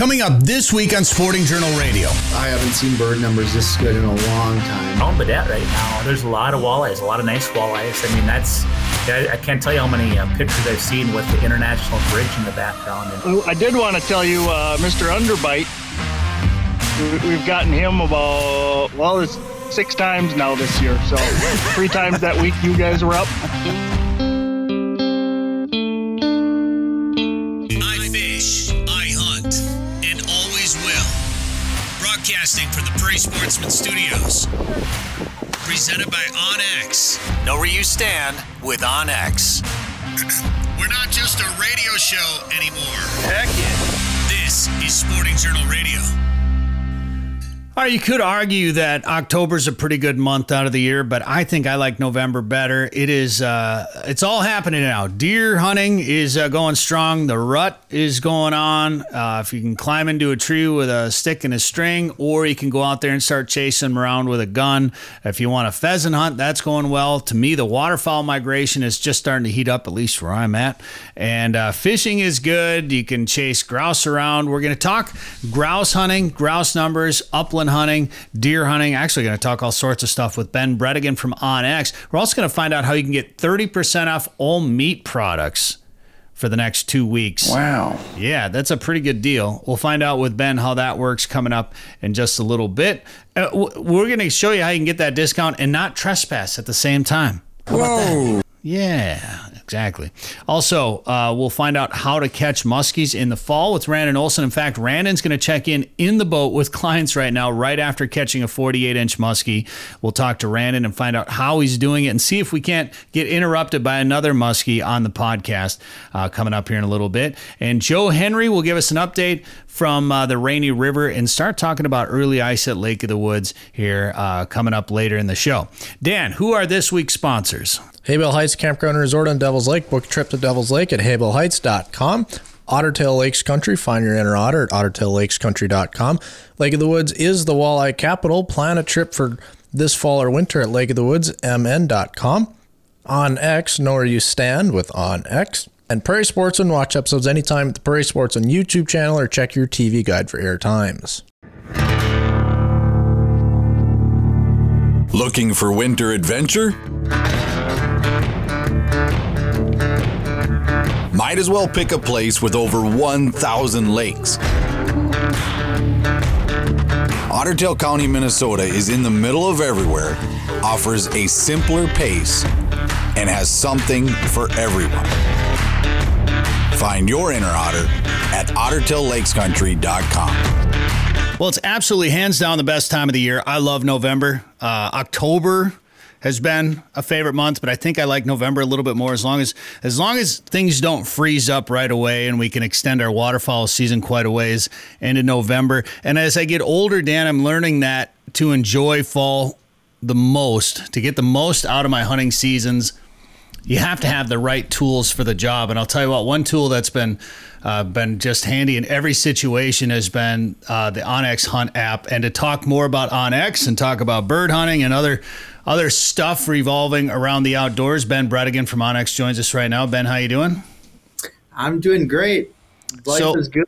Coming up this week on Sporting Journal Radio. I haven't seen bird numbers this good in a long time. On Baudette right now, there's a lot of walleyes, a lot of nice walleyes. I mean, that's I, can't tell you how many uh, pictures I've seen with the International Bridge in the background. And, I did want to tell you, uh, Mr. Underbite, we've gotten him about well, it's six times now this year. So three times that week you guys were up. Broadcasting from the Prairie Sportsman Studios. Presented by OnX. Know where you stand with OnX. We're not just a radio show anymore. Heck yeah. This is Sporting Journal Radio. Or you could argue that October's a pretty good month out of the year, but I think I like November better. It is, uh, it's all happening now. Deer hunting is uh, going strong. The rut is going on. Uh, if you can climb into a tree with a stick and a string, or you can go out there and start chasing them around with a gun. If you want a pheasant hunt, that's going well. To me, the waterfowl migration is just starting to heat up, at least where I'm at. And uh, fishing is good. You can chase grouse around. We're going to talk grouse hunting, grouse numbers, upland hunting, deer hunting. Actually, going to talk all sorts of stuff with Ben Brettingen from OnX. We're also going to find out how you can get 30% off all meat products for the next two weeks. Wow. Yeah, that's a pretty good deal. We'll find out with Ben how that works coming up in just a little bit. Uh, we're going to show you how you can get that discount and not trespass at the same time. How Whoa. Yeah, exactly. Also, uh, we'll find out how to catch muskies in the fall with Randon Olson. In fact, Randon's going to check in in the boat with clients right now, right after catching a 48 inch muskie. We'll talk to Randon and find out how he's doing it and see if we can't get interrupted by another muskie on the podcast uh, coming up here in a little bit. And Joe Henry will give us an update from uh, the Rainy River and start talking about early ice at Lake of the Woods here uh, coming up later in the show. Dan, who are this week's sponsors? Haybale Heights Campground and Resort on Devil's Lake. Book a trip to Devil's Lake at haybaleheights.com. Ottertail Lakes Country. Find your inner otter at ottertaillakescountry.com. Lake of the Woods is the walleye capital. Plan a trip for this fall or winter at lakeofthewoodsmn.com. OnX, know where you stand with On X. And Prairie Sportsman, watch episodes anytime at the Prairie Sports Sportsman YouTube channel or check your TV guide for air times. Looking for winter adventure? Might as well pick a place with over 1,000 lakes. Ottertail County, Minnesota is in the middle of everywhere, offers a simpler pace, and has something for everyone. Find your inner otter at ottertaillakescountry.com. Well, it's absolutely hands down the best time of the year. I love November. Uh, October has been a favorite month, but I think I like November a little bit more as long as as long as things don't freeze up right away and we can extend our waterfowl season quite a ways into November. And as I get older, Dan, I'm learning that to enjoy fall the most, to get the most out of my hunting seasons, you have to have the right tools for the job. And I'll tell you what, one tool that's been uh, been just handy in every situation has been uh, the onX Hunt app. And to talk more about onX and talk about bird hunting and other other stuff revolving around the outdoors, Ben Brettingen from onX joins us right now. Ben, how you doing? I'm doing great. Life so, is good.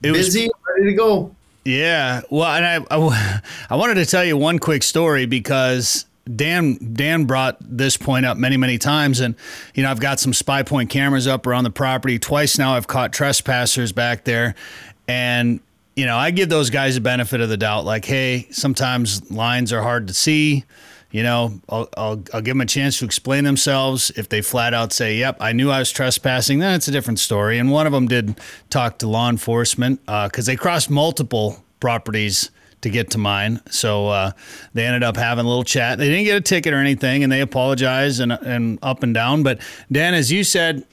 Busy, was, ready to go. Yeah. Well, and I, I, I wanted to tell you one quick story because Dan Dan brought this point up many many times, and you know I've got some SpyPoint cameras up around the property. Twice now I've caught trespassers back there, and you know I give those guys a benefit of the doubt. Like, hey, sometimes lines are hard to see. You know, I'll, I'll, I'll give them a chance to explain themselves. If they flat out say, "Yep, I knew I was trespassing," then it's a different story. And one of them did talk to law enforcement because uh, they crossed multiple properties to get to mine. So uh, they ended up having a little chat. They didn't get a ticket or anything, and they apologized and, and up and down. But Dan, as you said,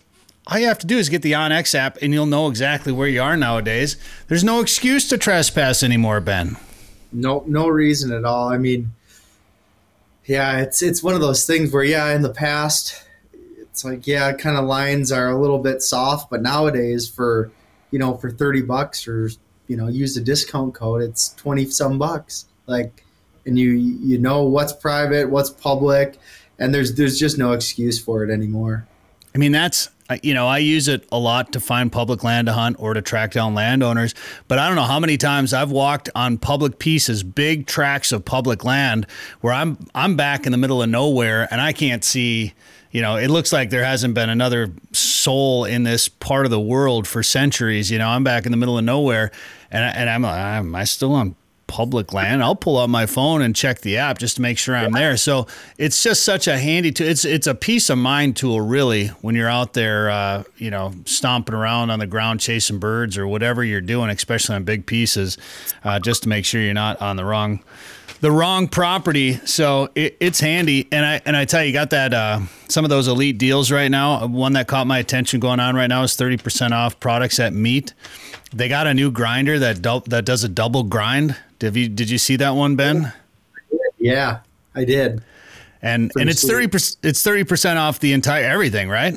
all you have to do is get the OnX app, and you'll know exactly where you are nowadays. There's no excuse to trespass anymore, Ben. No, no reason at all. I mean, yeah, it's it's one of those things where yeah, in the past, it's like yeah, kind of lines are a little bit soft, but nowadays for you know for thirty bucks or you know use a discount code it's 20 some bucks. Like and you you know what's private what's public and there's there's just no excuse for it anymore. I mean that's I- you know, I use it a lot to find public land to hunt or to track down landowners. But I don't know how many times I've walked on public pieces, big tracts of public land, where I'm I'm back in the middle of nowhere and I can't see. You know, it looks like there hasn't been another soul in this part of the world for centuries. You know, I'm back in the middle of nowhere, and I, and I'm like, am I still on public land, I'll pull up my phone and check the app just to make sure I'm there. So it's just such a handy tool. It's it's a peace of mind tool, really, when you're out there, uh, you know, stomping around on the ground chasing birds or whatever you're doing, especially on big pieces, uh, just to make sure you're not on the wrong the wrong property. So it, it's handy. And I and I tell you, you got that uh, some of those elite deals right now. One that caught my attention going on right now is thirty percent off products at Meat. They got a new grinder that dou- that does a double grind. Did you did you see that one, Ben? Yeah, I did. And Pretty and it's thirty percent it's thirty percent off the entire everything, right?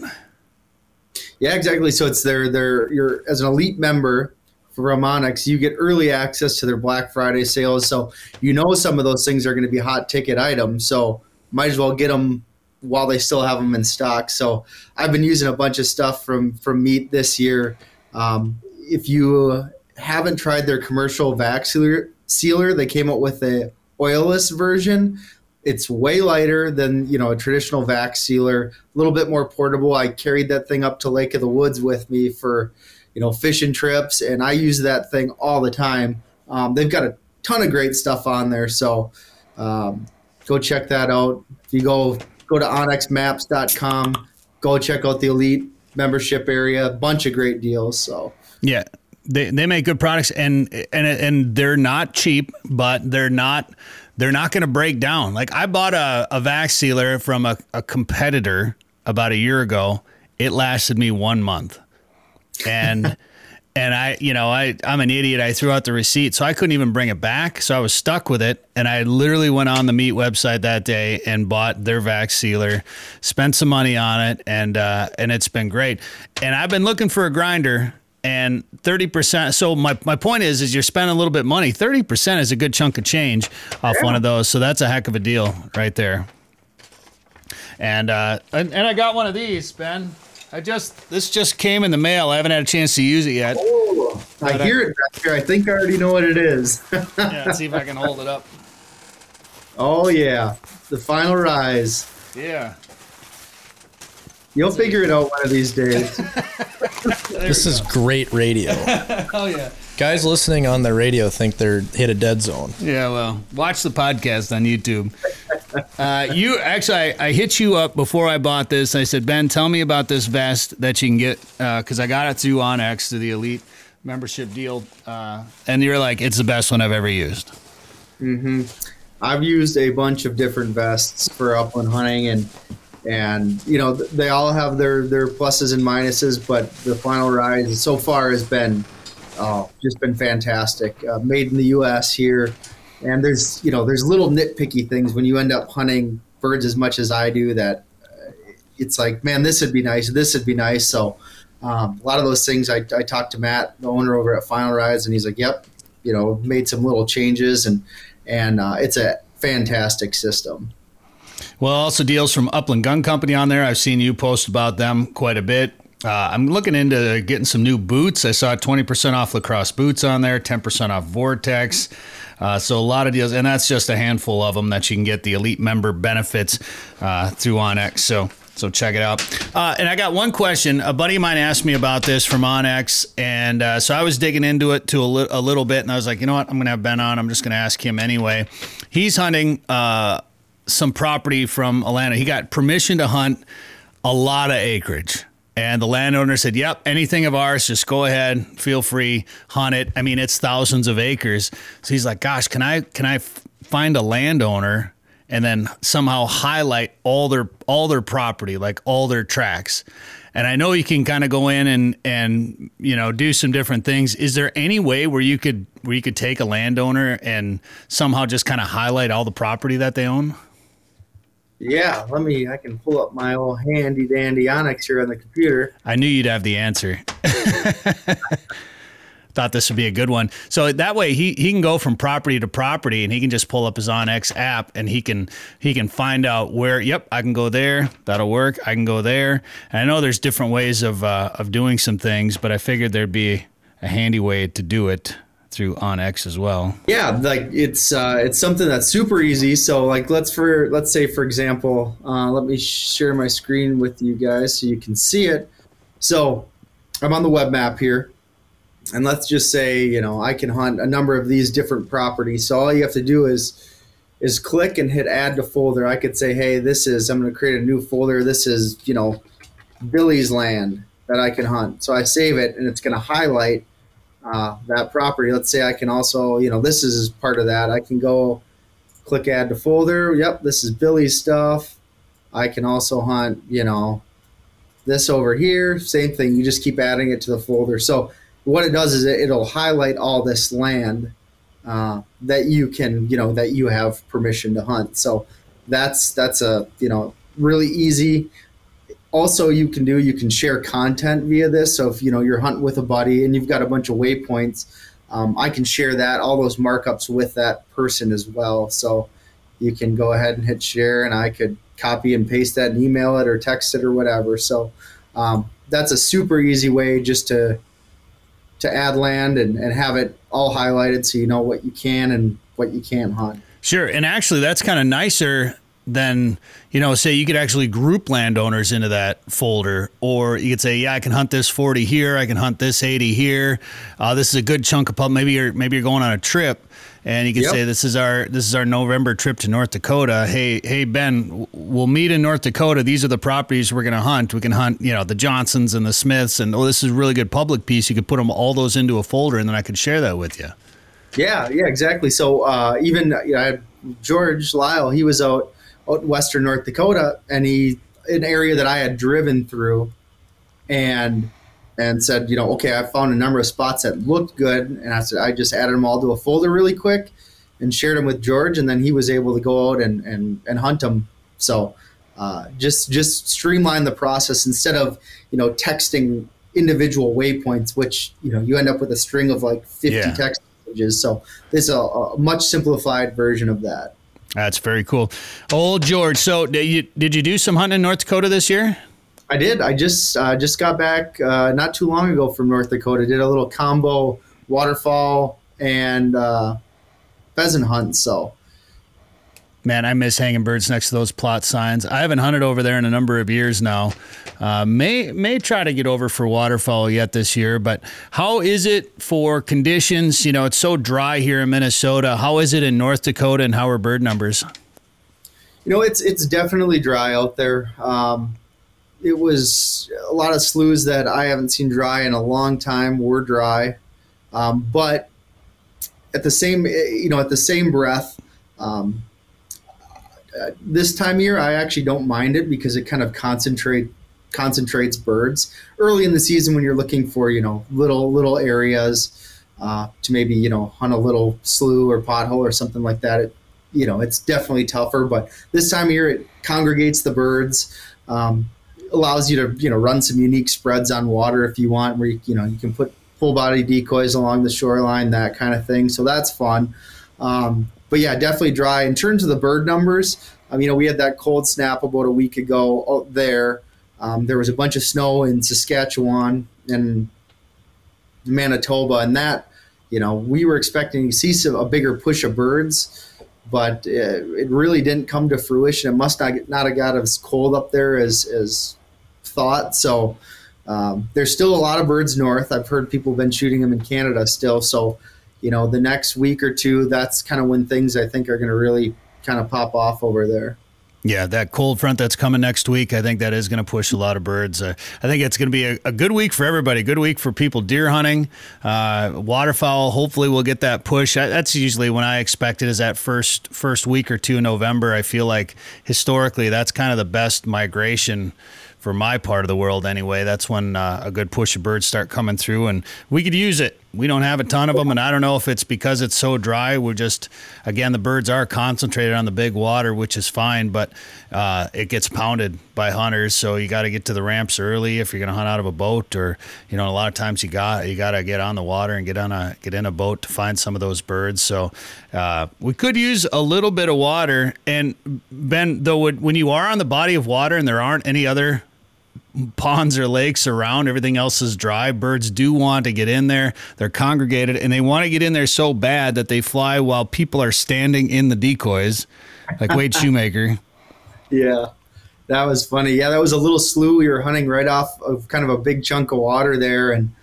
Yeah, exactly. So it's their their you're as an elite member for onX, you get early access to their Black Friday sales. So you know some of those things are going to be hot ticket items. So might as well get them while they still have them in stock. So I've been using a bunch of stuff from from Meat this year. Um, if you haven't tried their commercial vac sealer, they came out with a oilless version. It's way lighter than you know a traditional vac sealer. A little bit more portable. I carried that thing up to Lake of the Woods with me for you know fishing trips, and I use that thing all the time. Um, they've got a ton of great stuff on there, so um, go check that out. If you go go to onxmaps.com, go check out the elite membership area. Bunch of great deals. So Yeah. They, they make good products and and and they're not cheap, but they're not they're not going to break down. Like I bought a, a vac sealer from a, a competitor about a year ago. It lasted me one month, and and I you know I I'm an idiot. I threw out the receipt, so I couldn't even bring it back. So I was stuck with it, and I literally went on the meat website that day and bought their vac sealer, spent some money on it, and uh, and it's been great. And I've been looking for a grinder and 30% so my, my point is is you're spending a little bit of money 30% is a good chunk of change off one of those so that's a heck of a deal right there. And uh and, and i got one of these ben. I just this just came in the mail. I haven't had a chance to use it yet. I hear it back here. I think I already know what it is. yeah, let's see if i can hold it up. Oh yeah, the final rise. yeah You'll figure it out one of these days. This is great radio. oh yeah Guys listening on the radio think they're hit a dead zone. Yeah, well, watch the podcast on YouTube. Uh, you actually, I, I hit you up before I bought this. I said, Ben, tell me about this vest that you can get because I got it through onX to the Elite membership deal, uh, and you're like, it's the best one I've ever used. Mm-hmm. I've used a bunch of different vests for upland hunting, and and you know they all have their their pluses and minuses, but the final rise so far has been oh, just been fantastic. Uh, made in the U.S. here, and there's you know there's little nitpicky things when you end up hunting birds as much as I do that uh, it's like man this would be nice, this would be nice. So um, a lot of those things I, I talked to Matt, the owner over at Final Rise, and he's like, yep, you know made some little changes and and uh, it's a fantastic system. Well, also deals from Upland Gun Company on there. I've seen you post about them quite a bit. Uh, I'm looking into getting some new boots. I saw 20% off LaCrosse boots on there, 10% off Vortex. Uh, so a lot of deals, and that's just a handful of them that you can get the elite member benefits uh, through onX. So so check it out. Uh, and I got one question. A buddy of mine asked me about this from onX, and uh, so I was digging into it to a, li- a little bit, and I was like, you know what, I'm to have Ben on. I'm just to ask him anyway. He's hunting uh, some property from Atlanta. He got permission to hunt a lot of acreage. And the landowner said, Yep, anything of ours, just go ahead, feel free, hunt it. I mean, it's thousands of acres. So he's like, Gosh, can I can I f- find a landowner and then somehow highlight all their all their property, like all their tracks? And I know you can kind of go in and and you know do some different things. Is there any way where you could where you could take a landowner and somehow just kind of highlight all the property that they own? Yeah, let me. I can pull up my old handy dandy onX here on the computer. I knew you'd have the answer. thought this would be a good one. So that way he he can go from property to property and he can just pull up his onX app and he can he can find out where. Yep, I can go there. That'll work. I can go there. And I know there's different ways of uh, of doing some things, but I figured there'd be a handy way to do it through OnX as well. Yeah, like it's uh, it's something that's super easy. So like let's for let's say for example, uh, let me share my screen with you guys so you can see it. So I'm on the web map here, and let's just say you know I can hunt a number of these different properties. So all you have to do is is click and hit add to folder. I could say, hey, this is I'm going to create a new folder. This is you know Billy's land that I can hunt. So I save it, and it's going to highlight uh, that property. Let's say I can also, you know, this is part of that. I can go click add to folder. Yep, this is Billy's stuff. I can also hunt, you know, this over here. Same thing. You just keep adding it to the folder. So what it does is it, it'll highlight all this land uh, that you can, you know, that you have permission to hunt. So that's that's a you know really easy also you can do you can share content via this. So if you know you're hunting with a buddy and you've got a bunch of waypoints um, i can share that all those markups with that person as well. So you can go ahead and hit share and i could copy and paste that and email it or text it or whatever. So um, that's a super easy way just to to add land and, and have it all highlighted so you know what you can and what you can't hunt. Sure. And actually that's kind of nicer then you know say you could actually group landowners into that folder or you could say yeah i can hunt this 40 here i can hunt this 80 here. Uh, this is a good chunk of pub maybe you're maybe you're going on a trip and you can yep. say this is our this is our november trip to north dakota. Hey hey ben we'll meet in north dakota. These are the properties we're going to hunt. We can hunt you know the johnsons and the smiths and oh this is a really good public piece. You could put them all those into a folder and then i could share that with you yeah yeah exactly. So uh, even you know, george lyle he was out out in western North Dakota, and he an area that I had driven through, and and said, you know, okay, I found a number of spots that looked good, and I said I just added them all to a folder really quick, and shared them with George, and then he was able to go out and and and hunt them. So. Uh, just just streamline the process instead of you know texting individual waypoints, which you know you end up with a string of like 50 yeah. text messages. So there's a, a much simplified version of that. That's very cool. Old George. So did you, did you do some hunting in North Dakota this year? I did. I just uh, just got back uh, not too long ago from North Dakota. Did a little combo waterfowl and uh, pheasant hunt. So Man, I miss hanging birds next to those plot signs. I haven't hunted over there in a number of years now. Uh, may may try to get over for waterfowl yet this year, but how is it for conditions? You know, it's so dry here in Minnesota. How is it in North Dakota, and how are bird numbers? You know, it's it's definitely dry out there. Um, it was a lot of sloughs that I haven't seen dry in a long time were dry, um, but at the same you know at the same breath. Um, this time of year, I actually don't mind it because it kind of concentrate concentrates birds early in the season when you're looking for you know little little areas uh, to maybe you know hunt a little slough or pothole or something like that. It, you know, it's definitely tougher, but this time of year it congregates the birds. Um, allows you to you know run some unique spreads on water if you want where you, you know you can put full body decoys along the shoreline that kind of thing so that's fun um, but yeah, definitely dry. In terms of the bird numbers, um, you know, we had that cold snap about a week ago out there. Um, there was a bunch of snow in Saskatchewan and Manitoba, and that, you know, we were expecting to see some, a bigger push of birds, but it, it really didn't come to fruition. It must not not have got as cold up there as as thought. So um, there's still a lot of birds north. I've heard people have been shooting them in Canada still. So you know, the next week or two, that's kind of when things I think are going to really kind of pop off over there. Yeah, that cold front that's coming next week, I think that is going to push a lot of birds. Uh, I think it's going to be a, a, good week for everybody. Good week for people deer hunting, uh, waterfowl. Hopefully, we'll get that push. I, that's usually when I expect it is that first first week or two in November. I feel like historically that's kind of the best migration for my part of the world. Anyway, that's when uh, a good push of birds start coming through, and we could use it we don't have a ton of them, and I don't know if it's because it's so dry. We're just again the birds are concentrated on the big water, which is fine, but uh, it gets pounded by hunters. So you got to get to the ramps early if you're going to hunt out of a boat, or you know a lot of times you got you got to get on the water and get on a get in a boat to find some of those birds. So uh, we could use a little bit of water. And Ben, though, when you are on the body of water and there aren't any other ponds or lakes around, everything else is dry. Birds do want to get in there. They're congregated and they want to get in there so bad that they fly while people are standing in the decoys, like Wade Shoemaker. Yeah, that was funny. Yeah, that was a little slough we were hunting right off of kind of a big chunk of water there. And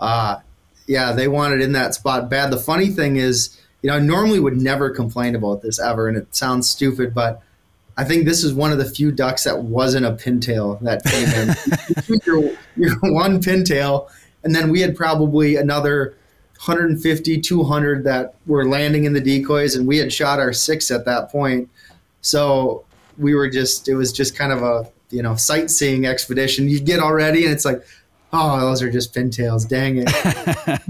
uh, yeah, they wanted in that spot bad. The funny thing is, you know, I normally would never complain about this ever, and it sounds stupid, but I think this is one of the few ducks that wasn't a pintail that came in. your, your one pintail, and then we had probably another 150, 200 that were landing in the decoys, and we had shot our six at that point. So we were just, it was just kind of a, you know, sightseeing expedition. You get already, and it's like, oh, those are just pintails. Dang it.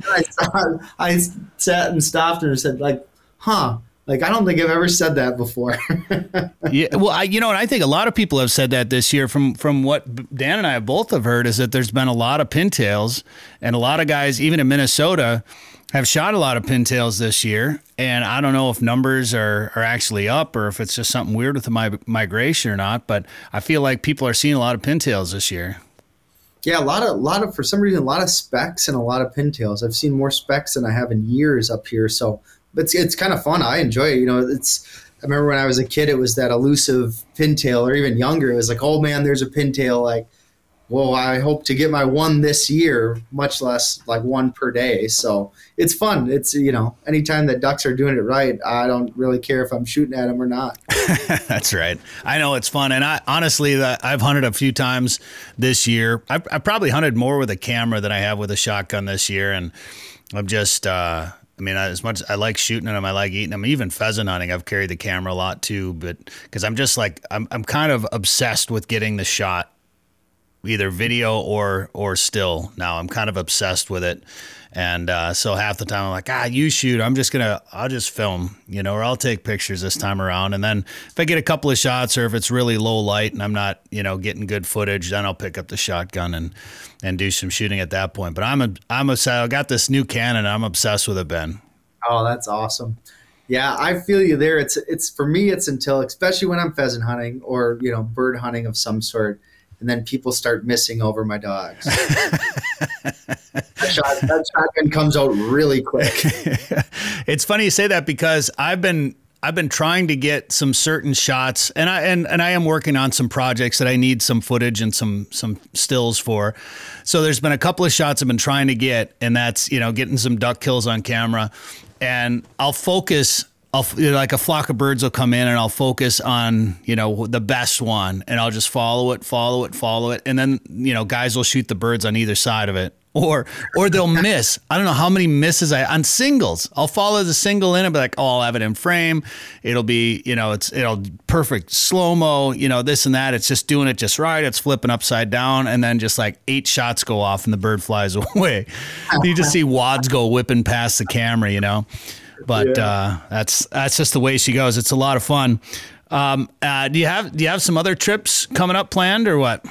I, saw, I sat and stopped and said, like, huh like I don't think I've ever said that before. yeah, well, I you know, and I think a lot of people have said that this year. From from what Dan and I have both have heard is that there's been a lot of pintails, and a lot of guys, even in Minnesota, have shot a lot of pintails this year. And I don't know if numbers are are actually up or if it's just something weird with the mi- migration or not. But I feel like people are seeing a lot of pintails this year. Yeah, a lot of, a lot of, for some reason, a lot of specks and a lot of pintails. I've seen more specks than I have in years up here. So it's it's kind of fun. I enjoy it. You know, it's. I remember when I was a kid, it was that elusive pintail, or even younger. It was like, oh man, there's a pintail. Like, well, I hope to get my one this year, much less like one per day. So it's fun. It's you know, anytime that ducks are doing it right, I don't really care if I'm shooting at them or not. That's right. I know it's fun, and I honestly, I've hunted a few times this year. I've, I've probably hunted more with a camera than I have with a shotgun this year, and I'm just. Uh, I mean, as much I like shooting them, I like eating them. Even pheasant hunting, I've carried the camera a lot too, but because I'm just like I'm, I'm kind of obsessed with getting the shot, either video or or still. Now I'm kind of obsessed with it, and uh, so half the time I'm like, ah, you shoot. I'm just gonna, I'll just film, you know, or I'll take pictures this time around. And then if I get a couple of shots, or if it's really low light and I'm not, you know, getting good footage, then I'll pick up the shotgun and and do some shooting at that point. But I'm a, I'm a, I got this new Canon. I'm obsessed with it, Ben. Oh, that's awesome. Yeah, I feel you there. It's it's for me. It's until, especially when I'm pheasant hunting or you know bird hunting of some sort and then people start missing over my dogs. that, shot, that shotgun comes out really quick. it's funny you say that because I've been I've been trying to get some certain shots, and I and, and I am working on some projects that I need some footage and some some stills for. So there's been a couple of shots I've been trying to get, and that's you know getting some duck kills on camera, and I'll focus I'll you know, like a flock of birds will come in and I'll focus on you know the best one and I'll just follow it, follow it, follow it, and then you know guys will shoot the birds on either side of it, or or they'll miss. I don't know how many misses I on singles. I'll follow the single in and be like, oh, I'll have it in frame. It'll be you know it's it'll perfect slow mo. You know this and that. It's just doing it just right. It's flipping upside down, and then just like eight shots go off and the bird flies away. you just see wads go whipping past the camera. You know. But yeah. uh, that's that's just the way she goes. It's a lot of fun. Um, uh, do you have do you have some other trips coming up planned or what?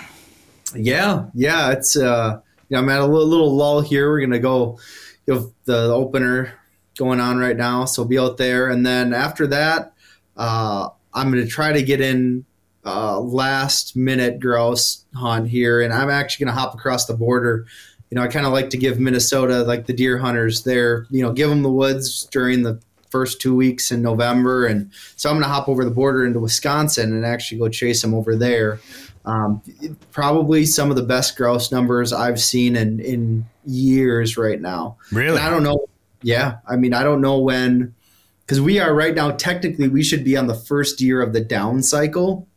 Yeah, yeah. It's uh, you know, I'm at a little, little lull here. We're gonna go. You know, the opener going on right now, so be out there, and then after that, uh, I'm gonna try to get in uh, last minute grouse hunt here, and I'm actually gonna hop across the border you know, I kind of like to give Minnesota, like the deer hunters, there, you know, give them the woods during the first two weeks in November. And so I'm to hop over the border into Wisconsin and actually go chase them over there. Um, probably some of the best grouse numbers I've seen in, in years right now. Really? And I don't know. Yeah. I mean, I don't know when, because we are right now, technically, we should be on the first year of the down cycle.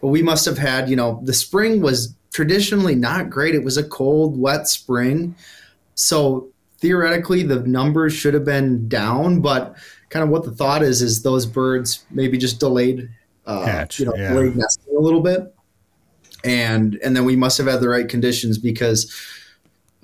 But we must have had, you know, the spring was traditionally not great. It was a cold, wet spring. So theoretically, the numbers should have been down, but kind of what the thought is is those birds maybe just delayed, uh, Catch, you know, yeah. nesting a little bit, and and then we must have had the right conditions because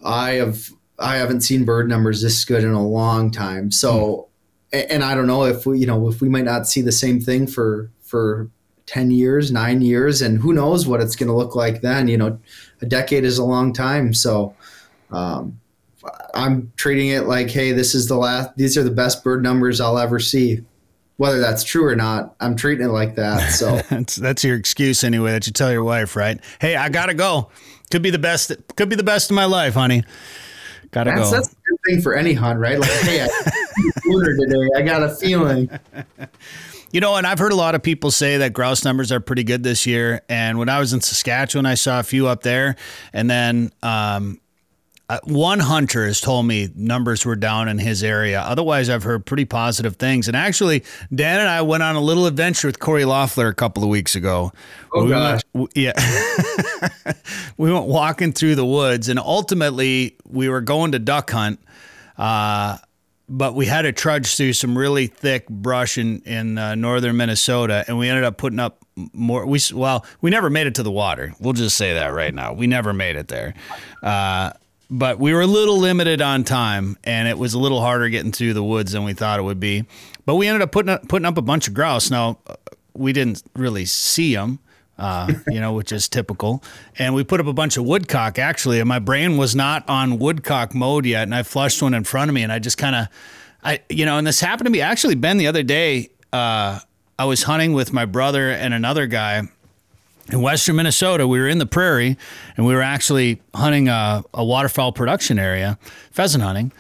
I have I haven't seen bird numbers this good in a long time. So, mm. and I don't know if we, you know, if we might not see the same thing for for 10 years, nine years, and who knows what it's going to look like then. You know, a decade is a long time. So, um, I'm treating it like, hey, this is the last, these are the best bird numbers I'll ever see. Whether that's true or not, I'm treating it like that. So that's, that's your excuse anyway that you tell your wife, right? Hey, I gotta go. Could be the best. Could be the best of my life, honey. Gotta that's, go. That's a good thing for any hunt, right? Like, hey, I today. I got a feeling. You know, and I've heard a lot of people say that grouse numbers are pretty good this year. And when I was in Saskatchewan, I saw a few up there. And then um, uh, one hunter has told me numbers were down in his area. Otherwise, I've heard pretty positive things. And actually, Dan and I went on a little adventure with Corey Loeffler a couple of weeks ago. Oh, we gosh. Went, yeah. we went walking through the woods, and ultimately, we were going to duck hunt. Uh, but we had to trudge through some really thick brush in in uh, northern Minnesota, and we ended up putting up more. We well, we never made it to the water. We'll just say that right now. We never made it there. Uh, but we were a little limited on time, and it was a little harder getting through the woods than we thought it would be. But we ended up putting up, putting up a bunch of grouse. Now, we didn't really see them uh, you know, which is typical. And we put up a bunch of woodcock actually, and my brain was not on woodcock mode yet. And I flushed one in front of me, and I just kind of, I, you know, and this happened to me actually, Ben, the other day. Uh, I was hunting with my brother and another guy in western Minnesota. We were in the prairie, and we were actually hunting a, a waterfowl production area, pheasant hunting,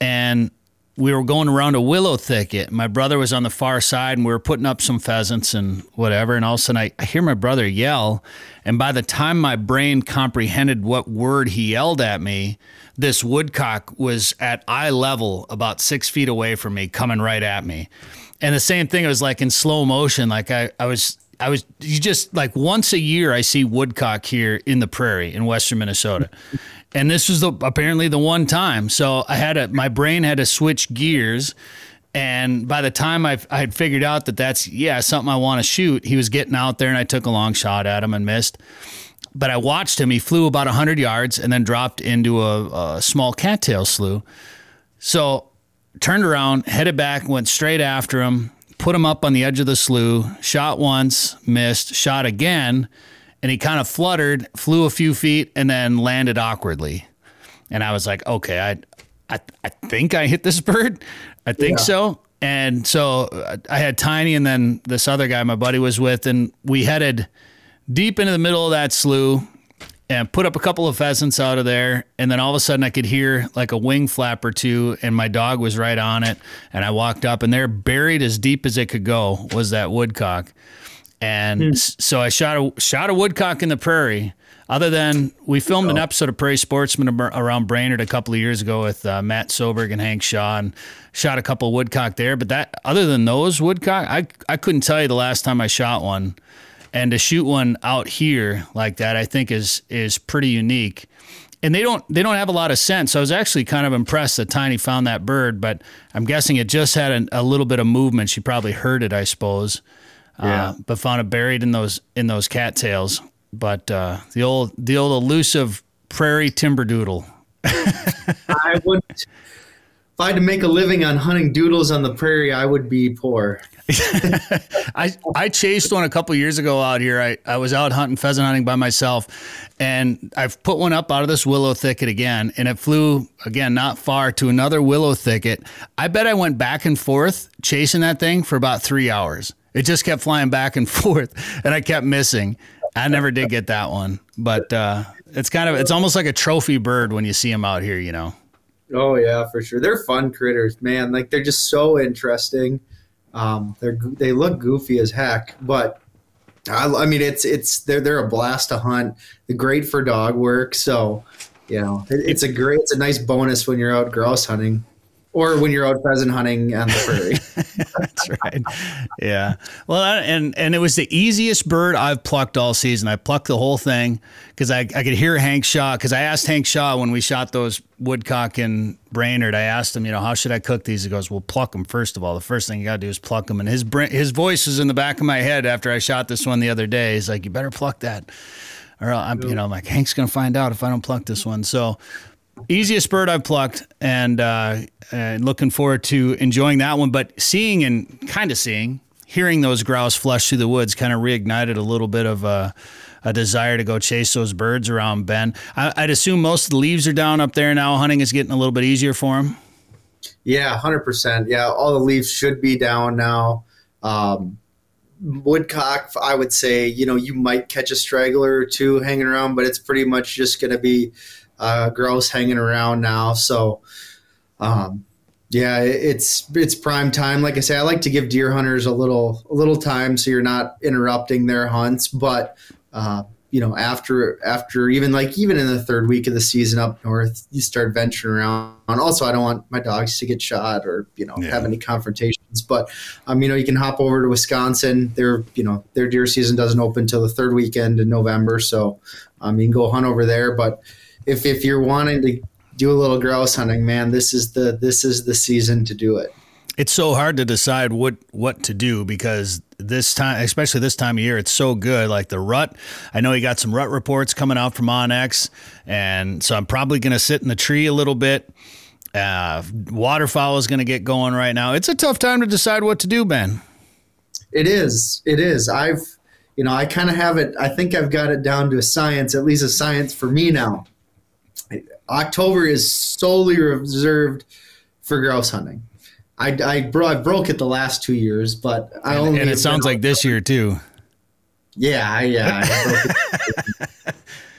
and we were going around a willow thicket. My brother was on the far side, and we were putting up some pheasants and whatever. And all of a sudden, I, I hear my brother yell. And by the time my brain comprehended what word he yelled at me, this woodcock was at eye level, about six feet away from me, coming right at me. And the same thing, it was like in slow motion. Like I, I was I was you just like once a year I see woodcock here in the prairie in western Minnesota and this was the, apparently the one time. So I had a my brain had to switch gears. And by the time I, I had figured out that that's yeah something I want to shoot, he was getting out there, and I took a long shot at him and missed. But I watched him. He flew about hundred yards and then dropped into a, a small cattail slough. So turned around, headed back, went straight after him, put him up on the edge of the slough, shot once, missed, shot again, and he kind of fluttered, flew a few feet, and then landed awkwardly. And I was like, okay, I, I, I think I hit this bird. I think yeah. so. And so uh, I had Tiny and then this other guy my buddy was with, and we headed deep into the middle of that slough and put up a couple of pheasants out of there. And then all of a sudden I could hear like a wing flap or two, and my dog was right on it. And I walked up, and there, buried as deep as it could go, was that woodcock. And mm. so I shot a shot a woodcock in the prairie. Other than we filmed an episode of Prairie Sportsman around Brainerd a couple of years ago with uh, Matt Soberg and Hank Shaw, and shot a couple of woodcock there. But that, other than those woodcock, I I couldn't tell you the last time I shot one. And to shoot one out here like that, I think is is pretty unique. And they don't they don't have a lot of sense. So I was actually kind of impressed that Tiny found that bird, but I'm guessing it just had a, a little bit of movement. She probably heard it, I suppose. Yeah. Uh, but found it buried in those in those cattails. But uh, the old the old elusive prairie timber doodle. I would if I had to make a living on hunting doodles on the prairie, I would be poor. I I chased one a couple years ago out here. I, I was out hunting pheasant hunting by myself, and I've put one up out of this willow thicket again, and it flew again not far to another willow thicket. I bet I went back and forth chasing that thing for about three hours. It just kept flying back and forth, and I kept missing. I never did get that one, but uh, it's kind of it's almost like a trophy bird when you see them out here, you know. Oh yeah, for sure. They're fun critters, man. Like they're just so interesting. Um, they're they look goofy as heck, but I, I mean it's it's they're they're a blast to hunt. They're great for dog work, so you know it, it's a great it's a nice bonus when you're out grouse hunting or when you're out pheasant hunting on the prairie. That's right. Yeah. Well, and and it was the easiest bird I've plucked all season. I plucked the whole thing because I, I could hear Hank Shaw because I asked Hank Shaw when we shot those woodcock in Brainerd. I asked him, you know, how should I cook these? He goes, well, pluck them first of all. The first thing you got to do is pluck them. And his his voice was in the back of my head after I shot this one the other day. He's like, you better pluck that, or I'm, you know, I'm like Hank's gonna find out if I don't pluck this one. So easiest bird I've plucked, and uh, uh, looking forward to enjoying that one. But seeing and kind of seeing, hearing those grouse flush through the woods kind of reignited a little bit of a, a desire to go chase those birds around Ben. I, would assume most of the leaves are down up there now. Hunting is getting a little bit easier for him. Yeah, hundred percent. Yeah, all the leaves should be down now. Um, woodcock, I would say, you know, you might catch a straggler or two hanging around, but it's pretty much just going to be uh, grouse hanging around now. So, um, yeah, it's it's prime time. Like I say, I like to give deer hunters a little a little time so you're not interrupting their hunts. But uh, you know, after after even like even in the third week of the season up north, you start venturing around. Also, I don't want my dogs to get shot or you know yeah. have any confrontations. But um, you know, you can hop over to Wisconsin. Their you know their deer season doesn't open until the third weekend in November, so um, you can go hunt over there. But if if you're wanting to do a little grouse hunting, man, this is the this is the season to do it. It's so hard to decide what what to do because this time, especially this time of year, it's so good. Like the rut, I know you got some rut reports coming out from onX, and so I'm probably going to sit in the tree a little bit. Uh, waterfowl is going to get going right now. It's a tough time to decide what to do, Ben. It is. It is. I've, you know, I kind of have it. I think I've got it down to a science, at least a science for me now. October is solely reserved for grouse hunting. I, I, bro- I broke it the last two years, but I and, only. And it sounds like this year too. Yeah, yeah.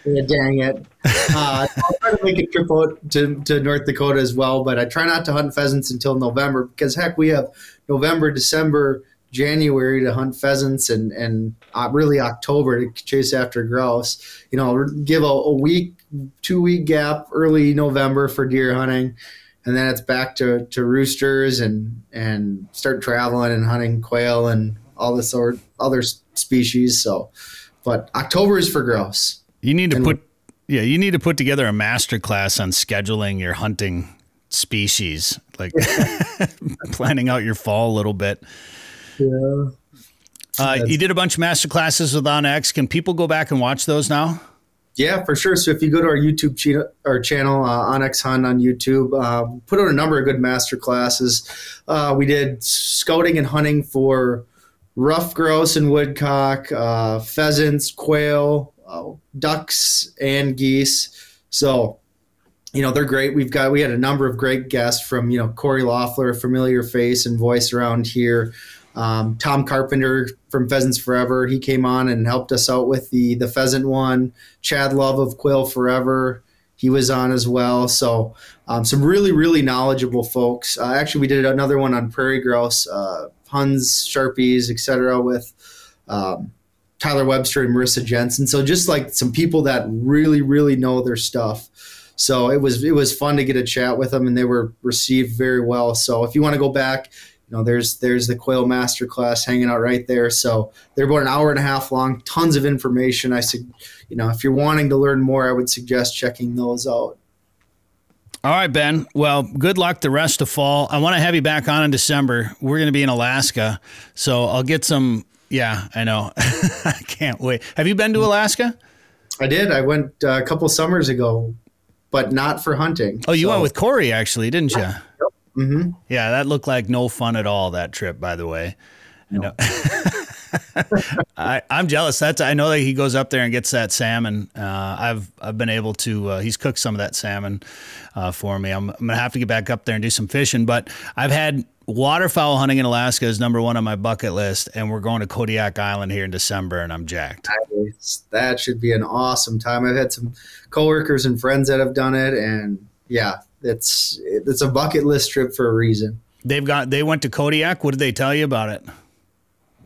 yeah dang it. Uh, I'll try to make a trip out to, to North Dakota as well, but I try not to hunt pheasants until November because, heck, we have November, December, January to hunt pheasants and, and uh, really October to chase after grouse. You know, give a, a week, two week gap early November for deer hunting and then it's back to, to roosters and and start traveling and hunting quail and all this sort other species. So, but October is for grouse. You need to and put yeah, you need to put together a master class on scheduling your hunting species, like planning out your fall a little bit. Yeah. Uh, you did a bunch of master classes with onX. Can people go back and watch those now? Yeah, for sure. So if you go to our YouTube ch- our channel, uh, onX Hunt on YouTube, uh, put on a number of good master classes. Uh, we did scouting and hunting for ruffed grouse and woodcock, uh, pheasants, quail, uh, ducks, and geese. So, you know, they're great. We've got we had a number of great guests from you know Corey Loeffler, familiar face and voice around here. Um, Tom Carpenter from Pheasants Forever, he came on and helped us out with the the pheasant one. Chad Love of Quail Forever, he was on as well. So um, some really really knowledgeable folks. Uh, actually, we did another one on prairie grouse, uh, Huns, Sharpies, etc. with um, Tyler Webster and Marissa Jensen. So just like some people that really really know their stuff. So it was it was fun to get a chat with them, and they were received very well. So if you want to go back, you know, there's there's the Quail Masterclass hanging out right there. So they're about an hour and a half long, tons of information. I said, you know, if you're wanting to learn more, I would suggest checking those out. All right, Ben. Well, good luck the rest of fall. I want to have you back on in December. We're going to be in Alaska, so I'll get some. Yeah, I know. I can't wait. Have you been to Alaska? I did. I went uh, a couple summers ago, but not for hunting. Oh, you so. went with Corey, actually, didn't you? Yep. Mm-hmm. Yeah, that looked like no fun at all. That trip, by the way. No. I, am jealous. That's I know that he goes up there and gets that salmon. Uh, I've I've been able to. Uh, he's cooked some of that salmon uh, for me. I'm, I'm, gonna have to get back up there and do some fishing. But I've had waterfowl hunting in Alaska is number one on my bucket list, and we're going to Kodiak Island here in December, and I'm jacked. That should be an awesome time. I've had some coworkers and friends that have done it, and yeah, it's it's a bucket list trip for a reason. They've got they went to Kodiak. What did they tell you about it?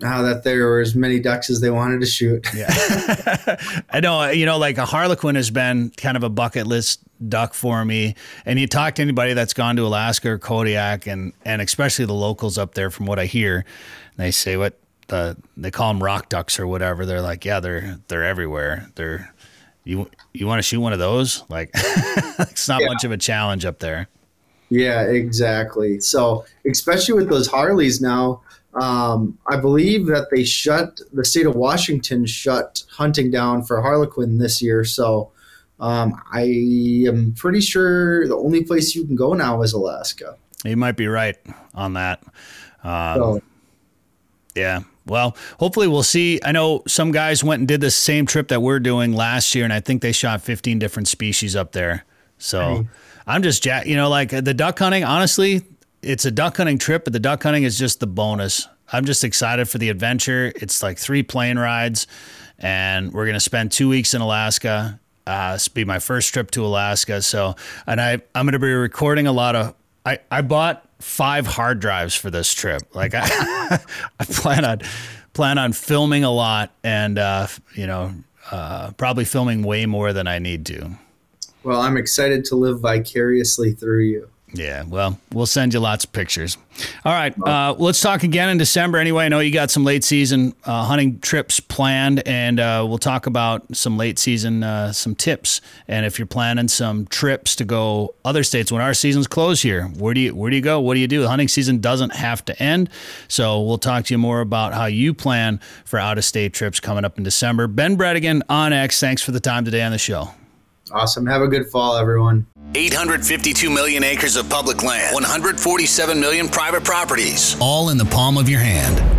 How that there were as many ducks as they wanted to shoot. Yeah, I know. Uh, you know, like a harlequin has been kind of a bucket list duck for me. And you talk to anybody that's gone to Alaska or Kodiak, and and especially the locals up there, from what I hear, they say what the they call them rock ducks or whatever. They're like, yeah, they're they're everywhere. They're you you want to shoot one of those? Like, it's not yeah. much of a challenge up there. Yeah, exactly. So, especially with those Harleys now, um, I believe that they shut the state of Washington shut hunting down for Harlequin this year. So, Um, I am pretty sure the only place you can go now is Alaska. You might be right on that. Um, So Yeah. Well, hopefully we'll see. I know some guys went and did the same trip that we're doing last year, and I think they shot 15 different species up there. So I'm just, ja- you know, like the duck hunting, honestly, it's a duck hunting trip, but the duck hunting is just the bonus. I'm just excited for the adventure. It's like three plane rides, and we're going to spend two weeks in Alaska. Uh, this will be my first trip to Alaska. So, and I, I'm going to be recording a lot of, I, I bought five hard drives for this trip. Like I, I plan on, plan on filming a lot and, uh, you know, uh, probably filming way more than I need to. well, I'm excited to live vicariously through you. Yeah, well, we'll send you lots of pictures. All right, uh, let's talk again in December. Anyway, I know you got some late season uh, hunting trips planned, and uh, we'll talk about some late season uh, some tips. And if you're planning some trips to go other states when our season's closed here, where do you where do you go? What do you do? The hunting season doesn't have to end, so we'll talk to you more about how you plan for out of state trips coming up in December. Ben Brettingen on X. Thanks for the time today on the show. Awesome. Have a good fall, everyone. 852 million acres of public land, 147 million private properties, all in the palm of your hand.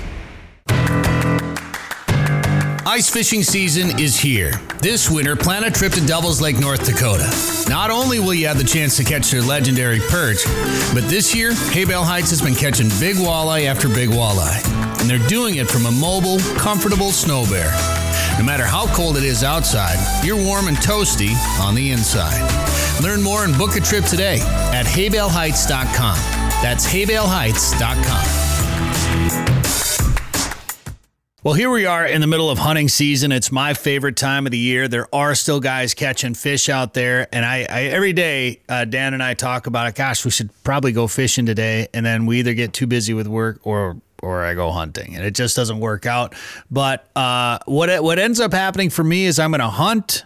Ice fishing season is here. This winter, plan a trip to Devil's Lake, North Dakota. Not only will you have the chance to catch their legendary perch, but this year, Haybale Heights has been catching big walleye after big walleye. And they're doing it from a mobile, comfortable SnoBear. No matter how cold it is outside, you're warm and toasty on the inside. Learn more and book a trip today at haybaleheights.com. That's haybaleheights.com. Well, here we are in the middle of hunting season. It's my favorite time of the year. There are still guys catching fish out there, and I, I every day uh, Dan and I talk about it. Gosh, we should probably go fishing today, and then we either get too busy with work or or I go hunting, and it just doesn't work out. But uh, what what ends up happening for me is I'm going to hunt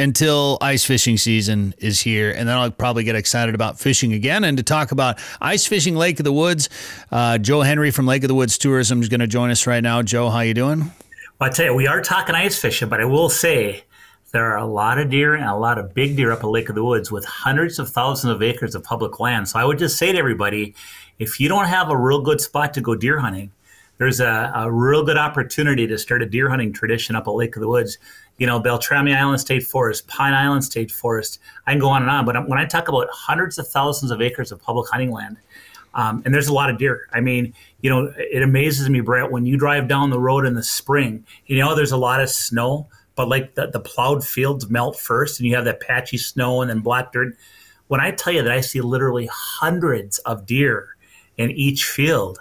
until ice fishing season is here, and then I'll probably get excited about fishing again. And to talk about ice fishing, Lake of the Woods, uh, Joe Henry from Lake of the Woods Tourism is going to join us right now. Joe, how you doing? Well, I tell you, we are talking ice fishing, but I will say there are a lot of deer and a lot of big deer up at Lake of the Woods with hundreds of thousands of acres of public land. So I would just say to everybody, if you don't have a real good spot to go deer hunting, there's a, a real good opportunity to start a deer hunting tradition up at Lake of the Woods. You know, Beltrami Island State Forest, Pine Island State Forest. I can go on and on, but when I talk about hundreds of thousands of acres of public hunting land, um, and there's a lot of deer. I mean, you know, it amazes me, Brett, when you drive down the road in the spring, you know, there's a lot of snow, but like the, the plowed fields melt first and you have that patchy snow and then black dirt. When I tell you that I see literally hundreds of deer in each field,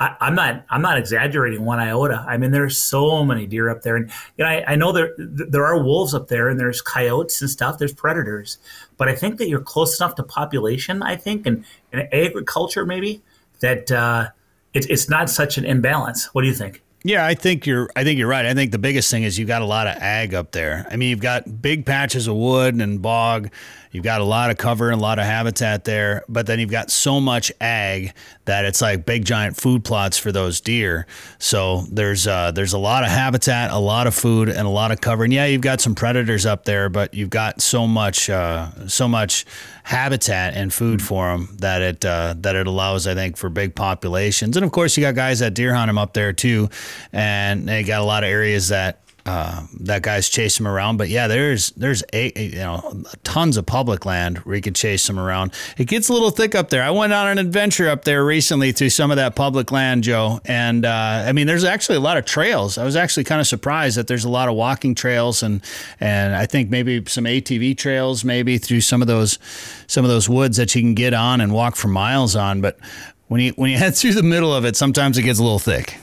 I, I'm not I'm not exaggerating one iota. I mean, there's so many deer up there, and you know, I, I know there there are wolves up there, and there's coyotes and stuff. There's predators, but I think that you're close enough to population. I think, and, and agriculture maybe that uh, it's it's not such an imbalance. What do you think? Yeah, I think you're. I think you're right. I think the biggest thing is you've got a lot of ag up there. I mean, you've got big patches of wood and bog. You've got a lot of cover and a lot of habitat there, but then you've got so much ag that it's like big giant food plots for those deer. So there's uh, there's a lot of habitat, a lot of food, and a lot of cover. And yeah, you've got some predators up there, but you've got so much uh, so much habitat and food for them that it uh, that it allows, I think, for big populations. And of course, you got guys that deer hunt them up there too, and they got a lot of areas that uh, that guys chase him around. But yeah, there's there's a, you know tons of public land where you can chase them around. It gets a little thick up there. I went on an adventure up there recently through some of that public land, Joe, and uh, I mean there's actually a lot of trails. I was actually kind of surprised that there's a lot of walking trails and and I think maybe some ATV trails maybe through some of those some of those woods that you can get on and walk for miles on. But when you when you head through the middle of it, sometimes it gets a little thick.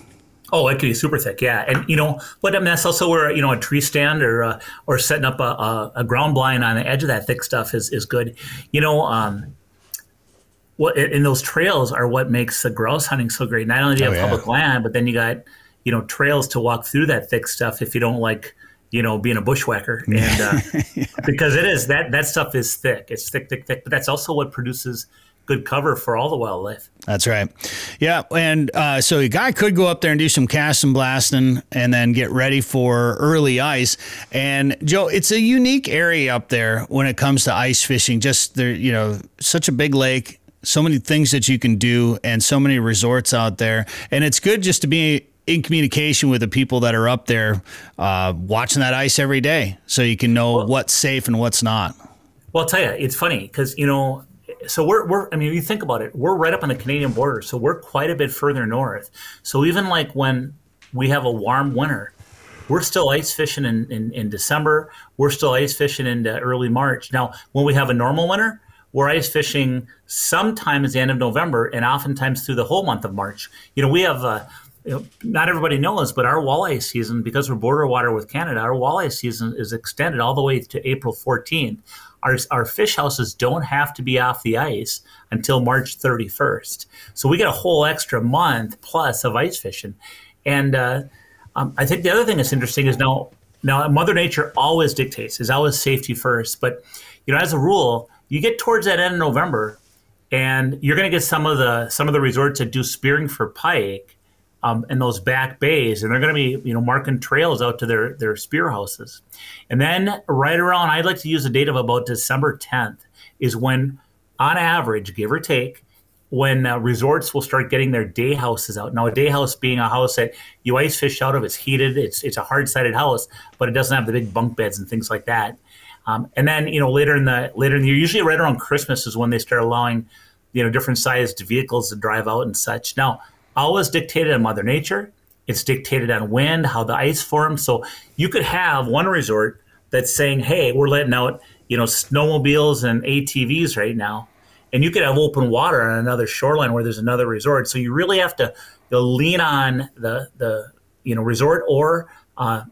Oh, it could be super thick, yeah. And you know, but I mean, that's also where you know a tree stand or uh, or setting up a, a, a, ground blind on the edge of that thick stuff is is good. You know, um, what and those trails are what makes the grouse hunting so great. Not only do you Oh, have yeah. public land, but then you got you know trails to walk through that thick stuff if you don't like you know being a bushwhacker and uh, because it is that that stuff is thick. It's thick, thick, thick. But that's also what produces good cover for all the wildlife. That's right. Yeah, and uh, so a guy could go up there and do some casting, blasting, and then get ready for early ice. And Joe, it's a unique area up there when it comes to ice fishing. Just there, you know, such a big lake, so many things that you can do, and so many resorts out there. And it's good just to be in communication with the people that are up there uh, watching that ice every day, so you can know what's safe and what's not. Well, I'll tell you, it's funny because you know, so we're we're. I mean, you think about it, we're right up on the Canadian border, so we're quite a bit further north. So even like when we have a warm winter, we're still ice fishing in, in, in December. We're still ice fishing into early March. Now, when we have a normal winter, we're ice fishing sometimes the end of November and oftentimes through the whole month of March. You know, we have. Uh, you know, not everybody knows, but our walleye season, because we're border water with Canada, our walleye season is extended all the way to April 14th. Our, our fish houses don't have to be off the ice until March 31st. So we get a whole extra month plus of ice fishing. And uh, um, I think the other thing that's interesting is now, now Mother Nature always dictates, is always safety first. But, you know, as a rule, you get towards that end of November and you're going to get some of the some of the resorts that do spearing for pike um, in those back bays, and they're going to be you know marking trails out to their their spear houses. And then right around, I'd like to use a date of about December 10th is when, on average, give or take, when uh, resorts will start getting their day houses out. Now, a day house being a house that you ice fish out of, it's heated, it's it's a hard sided house, but it doesn't have the big bunk beds and things like that. Um, and then you know later in the later in the year, usually right around Christmas is when they start allowing you know different sized vehicles to drive out and such. Now, always dictated on Mother Nature. It's dictated on wind, how the ice forms. So you could have one resort that's saying, "Hey, we're letting out you know snowmobiles and ATVs right now," and you could have open water on another shoreline where there's another resort. So you really have to you know, lean on the the you know resort or uh,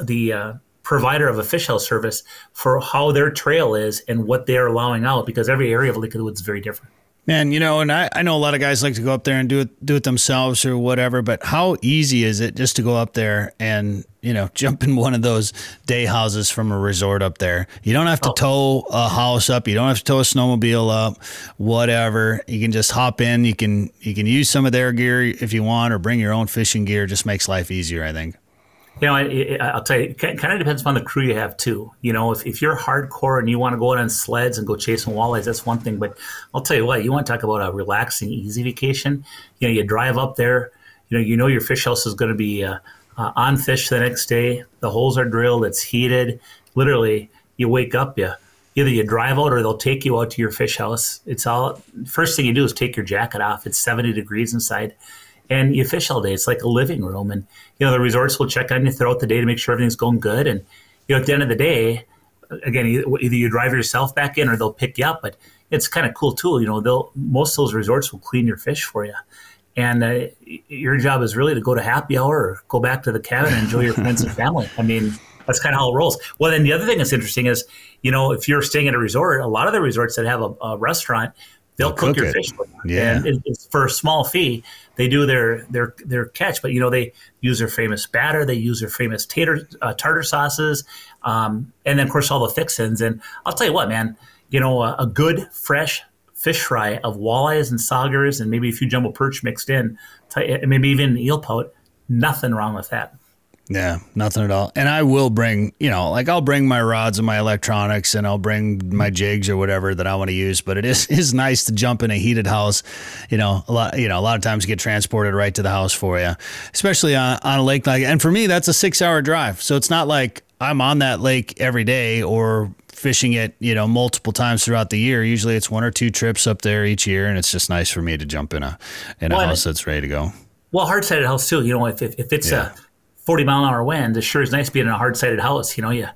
the uh, provider of a fish house service for how their trail is and what they're allowing out because every area of Lake of the Woods is very different. Man, you know, and I, I know a lot of guys like to go up there and do it do it themselves or whatever, but how easy is it just to go up there and, you know, jump in one of those day houses from a resort up there? You don't have to oh. tow a house up, you don't have to tow a snowmobile up, whatever. You can just hop in, you can you can use some of their gear if you want or bring your own fishing gear, just makes life easier, I think. You know, I, I- I'll tell you, it kind of depends upon the crew you have too. You know, if, if you're hardcore and you want to go out on sleds and go chasing walleyes, that's one thing. But I'll tell you what, you want to talk about a relaxing, easy vacation. You know, you drive up there. You know, you know your fish house is going to be uh, uh, on fish the next day. The holes are drilled. It's heated. Literally, you wake up, you either you drive out or they'll take you out to your fish house. It's all first thing you do is take your jacket off. It's 70 degrees inside and you fish all day. It's like a living room. And, you know, the resorts will check on you throughout the day to make sure everything's going good. And, you know, at the end of the day, again, either either you drive yourself back in or they'll pick you up. But it's kind of cool too. You know, they'll, most of those resorts will clean your fish for you. And uh, your job is really to go to happy hour or go back to the cabin and enjoy your friends and family. I mean, that's kind of how it rolls. Well, then the other thing that's interesting is, you know, if you're staying at a resort, a lot of the resorts that have a, a restaurant, they'll They'll cook, cook your it. fish. Yeah. And it- it's for a small fee. They do their their their catch, but you know they use their famous batter. They use their famous tater uh, tartar sauces, um, and then of course all the fixins. And I'll tell you what, man, you know a, a good fresh fish fry of walleyes and saugers and maybe a few jumbo perch mixed in, maybe even eel pout. Nothing wrong with that. Yeah, nothing at all. And I will bring, you know, like I'll bring my rods and my electronics and I'll bring my jigs or whatever that I want to use. But it is is nice to jump in a heated house. You know, a lot you know, a lot of times get transported right to the house for you. Especially on, on a lake like and for me that's a six hour drive. So it's not like I'm on that lake every day or fishing it, you know, multiple times throughout the year. Usually it's one or two trips up there each year and it's just nice for me to jump in a in a Well, house that's ready to go. Well, hard sided house too. You know, if if, if it's Yeah. a forty mile an hour wind, it sure is nice being in a hard sided house. You know, yeah,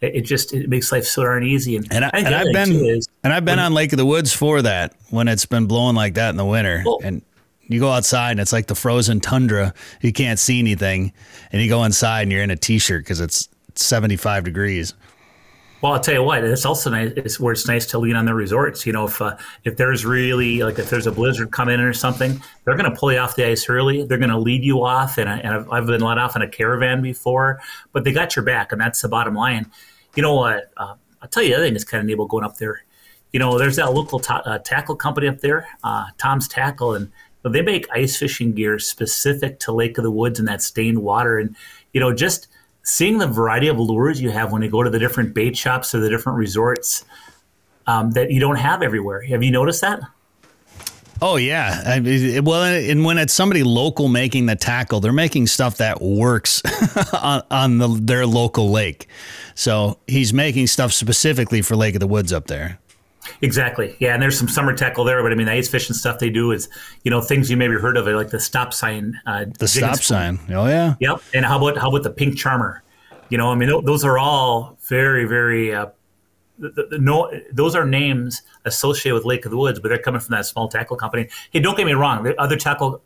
it, it just it makes life so darn easy. And, And, I, and I've been is- and I've been on Lake of the Woods for that when it's been blowing like that in the winter. Well- and you go outside and it's like the frozen tundra. You can't see anything, and you go inside and you're in a t-shirt because it's 75 degrees. Well, I'll tell you what. It's also nice. It's where it's nice to lean on the resorts. You know, if uh, if there's really like if there's a blizzard coming in or something, they're going to pull you off the ice early. They're going to lead you off, and, I, and I've, I've, been let off in a caravan before, but they got your back, and that's the bottom line. You know what? Uh, I'll tell you the other thing that's kind of neat going up there. You know, there's that local ta- uh, tackle company up there, uh, Tom's Tackle, and they make ice fishing gear specific to Lake of the Woods and that stained water, and you know just seeing the variety of lures you have when you go to the different bait shops or the different resorts um, that you don't have everywhere. Have you noticed that? Oh yeah, I well, and when it's somebody local making the tackle, they're making stuff that works on, on the, their local lake. So he's making stuff specifically for Lake of the Woods up there. Exactly. Yeah, and there's some summer tackle there, but I mean the ice fishing stuff they do is, you know, things you maybe have heard of like the stop sign. Uh, the stop sign. Oh yeah. Yep. And how about how about the pink charmer? You know, I mean those are all very very. Uh, the, the, no, those are names associated with Lake of the Woods, but they're coming from that small tackle company. Hey, don't get me wrong. The other tackle,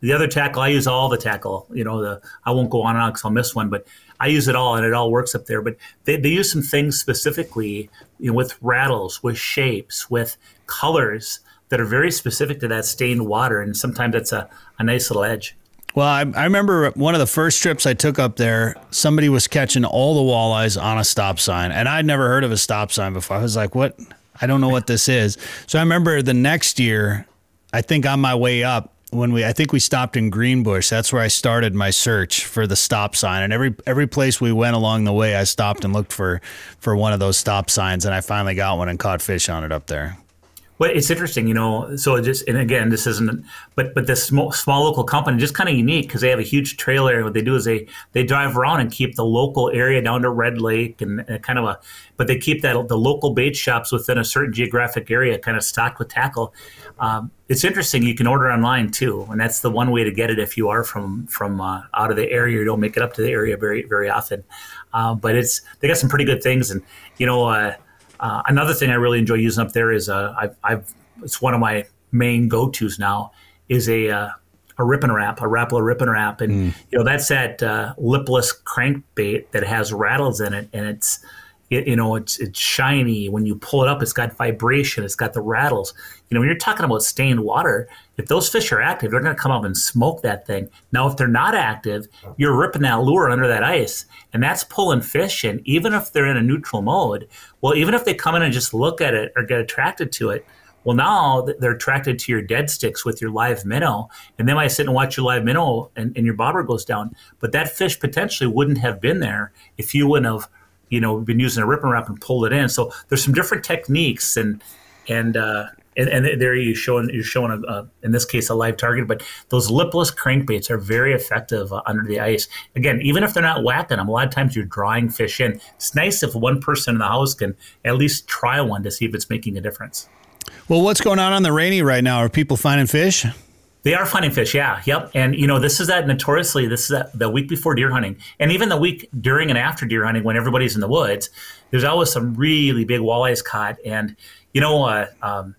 the other tackle, I use all the tackle. You know, the I won't go on and on because I'll miss one, but I use it all and it all works up there. But they, they use some things specifically you know, with rattles, with shapes, with colors that are very specific to that stained water. And sometimes that's a, a nice little edge. Well, I, I, remember one of the first trips I took up there, somebody was catching all the walleyes on a stop sign. And I'd never heard of a stop sign before. I was like, what? I don't know what this is. So I remember the next year, I think on my way up, when we I think we stopped in Greenbush. That's where I started my search for the stop sign. And every every place we went along the way, I stopped and looked for for one of those stop signs, and I finally got one and caught fish on it up there. Well, it's interesting, you know. So just and again, this isn't, but but this small, small local company just kind of unique because they have a huge trailer. What they do is they they drive around and keep the local area down to Red Lake and, and kind of a, but they keep that the local bait shops within a certain geographic area kind of stocked with tackle. Um, it's interesting. You can order online too, and that's the one way to get it if you are from from uh, out of the area. You don't make it up to the area very very often, uh, but it's they got some pretty good things. And you know, uh, uh, another thing I really enjoy using up there is uh, I've, I've, it's one of my main go tos now is a uh, a Rippin' Rap, a Rapala Rippin' Rap, and mm. you know that's that uh, lipless crankbait that has rattles in it, and it's it, you know, it's it's shiny. When you pull it up, it's got vibration. It's got the rattles. You know, when you're talking about stained water, if those fish are active, they're going to come up and smoke that thing. Now, if they're not active, you're ripping that lure under that ice, and that's pulling fish in. Even if they're in a neutral mode, well, even if they come in and just look at it or get attracted to it, well, now they're attracted to your dead sticks with your live minnow, and they might sit and watch your live minnow, and, and your bobber goes down. But that fish potentially wouldn't have been there if you wouldn't have you know been using a Rippin' Rap and pulled it in. So there's some different techniques and and uh, and, and there you showing you're showing a, a, in this case a LiveTarget, but those lipless crankbaits are very effective uh, under the ice. Again, even if they're not whacking them, a lot of times you're drawing fish in. It's nice if one person in the house can at least try one to see if it's making a difference. Well, what's going on on the rainy right now? Are people finding fish? They are finding fish, yeah, yep. And you know, this is that notoriously, this is that, the week before deer hunting, and even the week during and after deer hunting, when everybody's in the woods. There's always some really big walleyes caught, and you know, uh, um,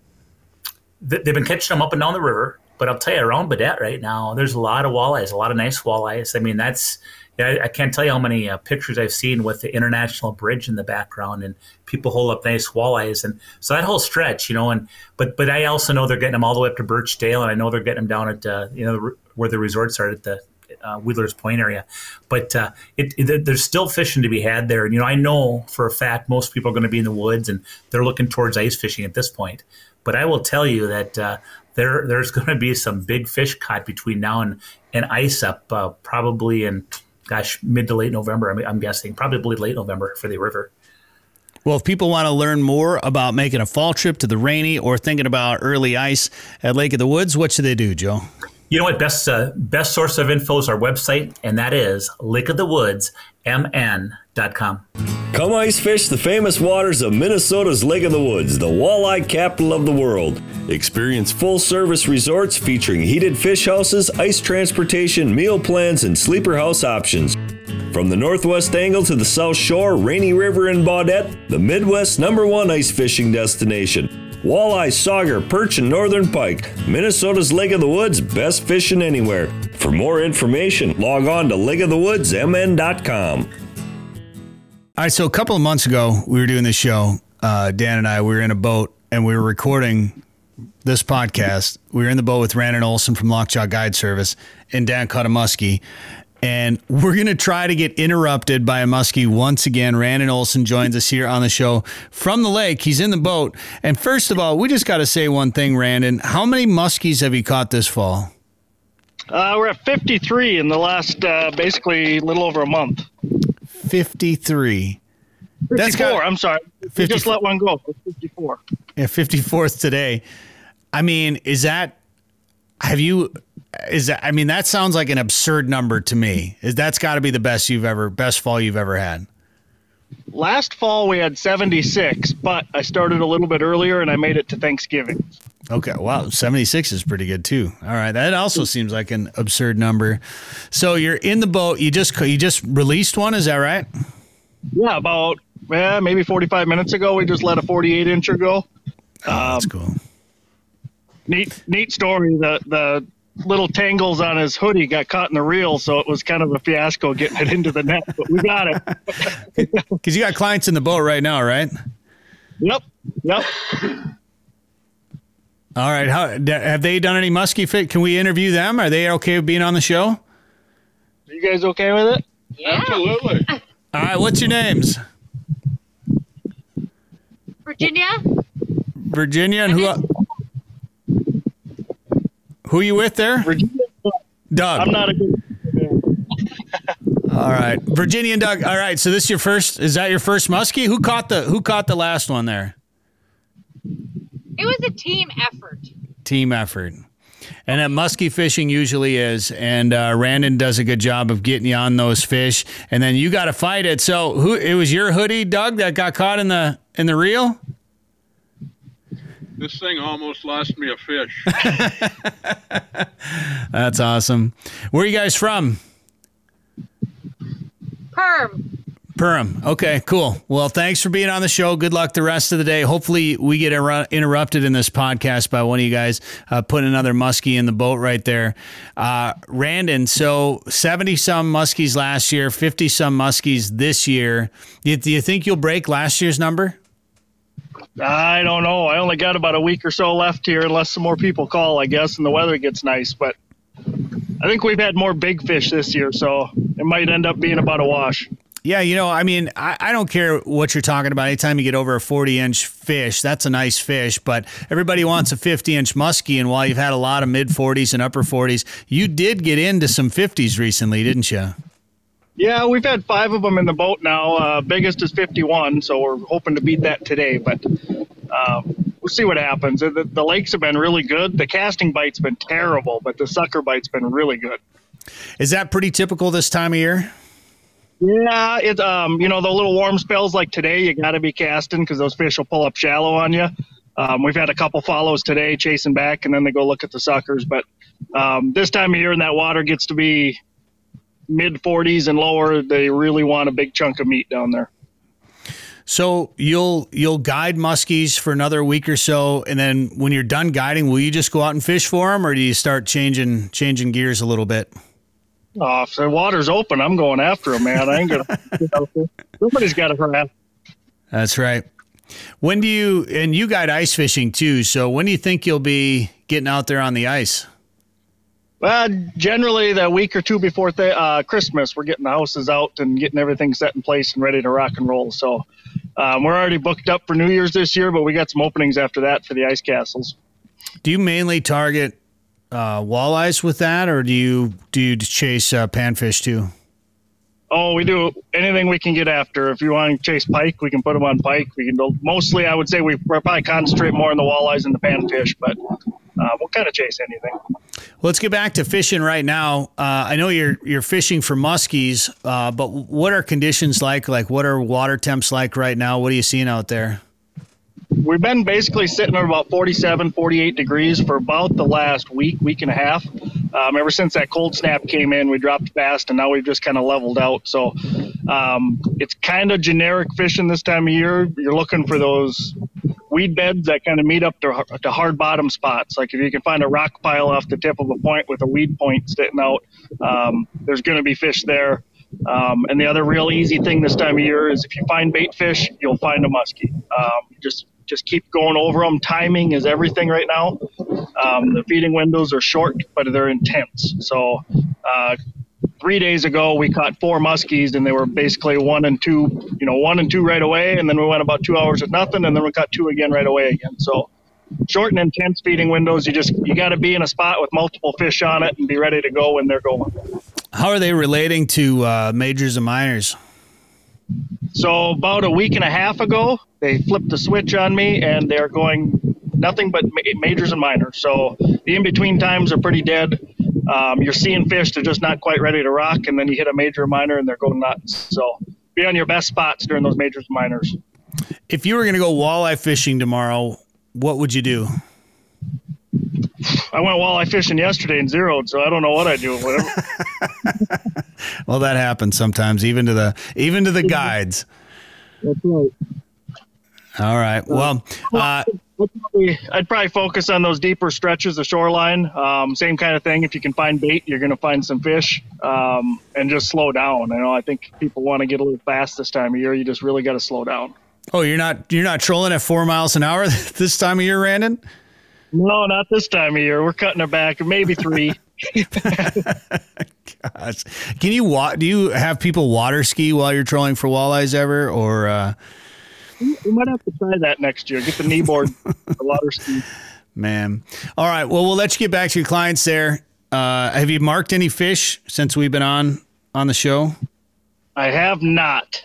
th- they've been catching them up and down the river. But I'll tell you, around Baudette right now, there's a lot of walleyes, a lot of nice walleyes. I mean, that's I, I can't tell you how many uh, pictures I've seen with the International Bridge in the background, and people hold up nice walleyes, and so that whole stretch, you know. And but but I also know they're getting them all the way up to Birchdale, and I know they're getting them down at uh, you know where the resorts are at the uh, Wheeler's Point area. But uh, it, it, there's still fishing to be had there. And, you know, I know for a fact most people are going to be in the woods and they're looking towards ice fishing at this point. But I will tell you that uh, there there's going to be some big fish caught between now and, and ice up uh, probably in – gosh, mid to late November. I'm, I'm guessing probably late November for the river. Well, if people want to learn more about making a fall trip to the rainy or thinking about early ice at Lake of the Woods, what should they do, Joe? You know what? Best uh, best source of info is our website, and that is lakeofthewoodsmn.com. Come ice fish the famous waters of Minnesota's Lake of the Woods, the walleye capital of the world. Experience full service resorts featuring heated fish houses, ice transportation, meal plans, and sleeper house options. From the northwest angle to the south shore, Rainy River and Baudette, the Midwest number one ice fishing destination. Walleye, sauger, perch, and northern pike. Minnesota's Lake of the Woods, best fishing anywhere. For more information, log on to lakeofthewoodsmn.com. All right, so a couple of months ago, we were doing this show. Uh, Dan and I, we were in a boat and we were recording this podcast. We were in the boat with Randon Olson from Lockjaw Guide Service and Dan caught a muskie. And we're going to try to get interrupted by a muskie once again. Randon Olson joins us here on the show from the lake. He's in the boat. And first of all, we just got to say one thing, Randon. How many muskies have you caught this fall? Uh, we're at 53 in the last uh, basically a little over a month. 53. 54, That's got- I'm sorry. We 50 just let one go. It's 54. Yeah, 54th today. I mean, is that have you is that I mean that sounds like an absurd number to me. Is that's got to be the best you've ever best fall you've ever had. Last fall we had 76, but I started a little bit earlier and I made it to Thanksgiving. Okay, wow, 76 is pretty good too. All right, that also seems like an absurd number. So you're in the boat, you just you just released one, is that right? Yeah, about yeah, maybe 45 minutes ago we just let a 48 incher go. Oh, that's um, cool. Neat, neat story. The the little tangles on his hoodie got caught in the reel, so it was kind of a fiasco getting it into the net. But we got it. Cuz you got clients in the boat right now, right? Yep, yep. All right, how have they done any muskie fit? Can we interview them? Are they okay with being on the show? Are you guys okay with it? Yeah. Absolutely. All right, what's your names? Virginia? Virginia and who Who are you with there? Virginia, Doug. I'm not a good. All right, Virginia and Doug. All right, so this is your first. Is that your first muskie? Who caught the Who caught the last one there? It was a team effort. Team effort. And that muskie fishing usually is, and uh, Randon does a good job of getting you on those fish, and then you got to fight it. So, who? It was your hoodie, Doug, that got caught in the in the reel. This thing almost lost me a fish. That's awesome. Where are you guys from? Perham. Perham. Okay, cool. Well, thanks for being on the show. Good luck the rest of the day. Hopefully, we get inter- interrupted in this podcast by one of you guys uh, putting another muskie in the boat right there. Uh, Randon, so 70 some muskies last year, 50 some muskies this year. Do you, do you think you'll break last year's number? I don't know. I only got about a week or so left here, unless some more people call, I guess, and the weather gets nice. But I think we've had more big fish this year, so it might end up being about a wash. Yeah, you know, I mean, I, I don't care what you're talking about. Anytime you get over a 40 inch fish, that's a nice fish, but everybody wants a 50 inch muskie. And while you've had a lot of mid 40s and upper 40s, you did get into some 50s recently, didn't you? Yeah, we've had five of them in the boat now. Uh, biggest is 51, so we're hoping to beat that today. But um, we'll see what happens. The, the lakes have been really good. The casting bite's been terrible, but the sucker bite's been really good. Is that pretty typical this time of year? Yeah, it um, you know, the little warm spells like today, you got to be casting because those fish will pull up shallow on you. Um, we've had a couple follows today chasing back, and then they go look at the suckers. But um, this time of year, and that water gets to be mid 40s and lower, they really want a big chunk of meat down there. So you'll you'll guide muskies for another week or so, and then when you're done guiding, will you just go out and fish for them, or do you start changing changing gears a little bit? Oh, if the water's open, I'm going after them, man. I ain't gonna. You know, somebody's got to harass. That's right. When do you and you guide ice fishing too? So when do you think you'll be getting out there on the ice? Well, generally, the week or two before th- uh, Christmas, we're getting the houses out and getting everything set in place and ready to rock and roll. So um, we're already booked up for New Year's this year, but we got some openings after that for the ice castles. Do you mainly target uh, walleyes with that, or do you do you chase uh, panfish too? Oh, we do anything we can get after. If you want to chase pike, we can put them on pike. We can mostly, I would say, we probably concentrate more on the walleyes and the panfish, but uh, we'll kind of chase anything. Let's get back to fishing right now. Uh, I know you're you're fishing for muskies, uh, but what are conditions like? Like, what are water temps like right now? What are you seeing out there? We've been basically sitting at about 47, 48 degrees for about the last week, week and a half. Um, ever since that cold snap came in, we dropped fast, and now we've just kind of leveled out. So um, it's kind of generic fishing this time of year. You're looking for those weed beds that kind of meet up to, to hard bottom spots. Like if you can find a rock pile off the tip of a point with a weed point sitting out, um, there's going to be fish there. Um, and the other real easy thing this time of year is if you find bait fish, you'll find a muskie. Um, just just keep going over them. Timing is everything right now. Um, the feeding windows are short, but they're intense. So uh, three days ago we caught four muskies and they were basically one and two you know one and two right away and then we went about two hours with nothing and then we caught two again right away again so short and intense feeding windows you just you got to be in a spot with multiple fish on it and be ready to go when they're going How are they relating to uh, majors and minors? So about a week and a half ago they flipped the switch on me and they're going nothing but ma- majors and minors. So the in-between times are pretty dead. Um, you're seeing fish they're just not quite ready to rock and then you hit a major or minor and they're going nuts. So be on your best spots during those majors and minors. If you were going to go walleye fishing tomorrow, what would you do? I went walleye fishing yesterday and zeroed, so I don't know what I do. Whatever. Well, that happens sometimes, even to the even to the guides. That's right. All right. Well, uh, I'd probably focus on those deeper stretches of shoreline. Um, same kind of thing. If you can find bait, you're going to find some fish, um, and just slow down. I know. I think people want to get a little fast this time of year. You just really got to slow down. oh, you're not you're not trolling at four miles an hour this time of year, Randon. No, not this time of year. We're cutting it back, maybe three. Gosh. Can you wa- do you have people water ski while you're trolling for walleyes ever, or uh, we might have to try that next year. Get the knee board, the water ski. man? All right. Well, we'll let you get back to your clients there. Uh, have you marked any fish since we've been on on the show? I have not.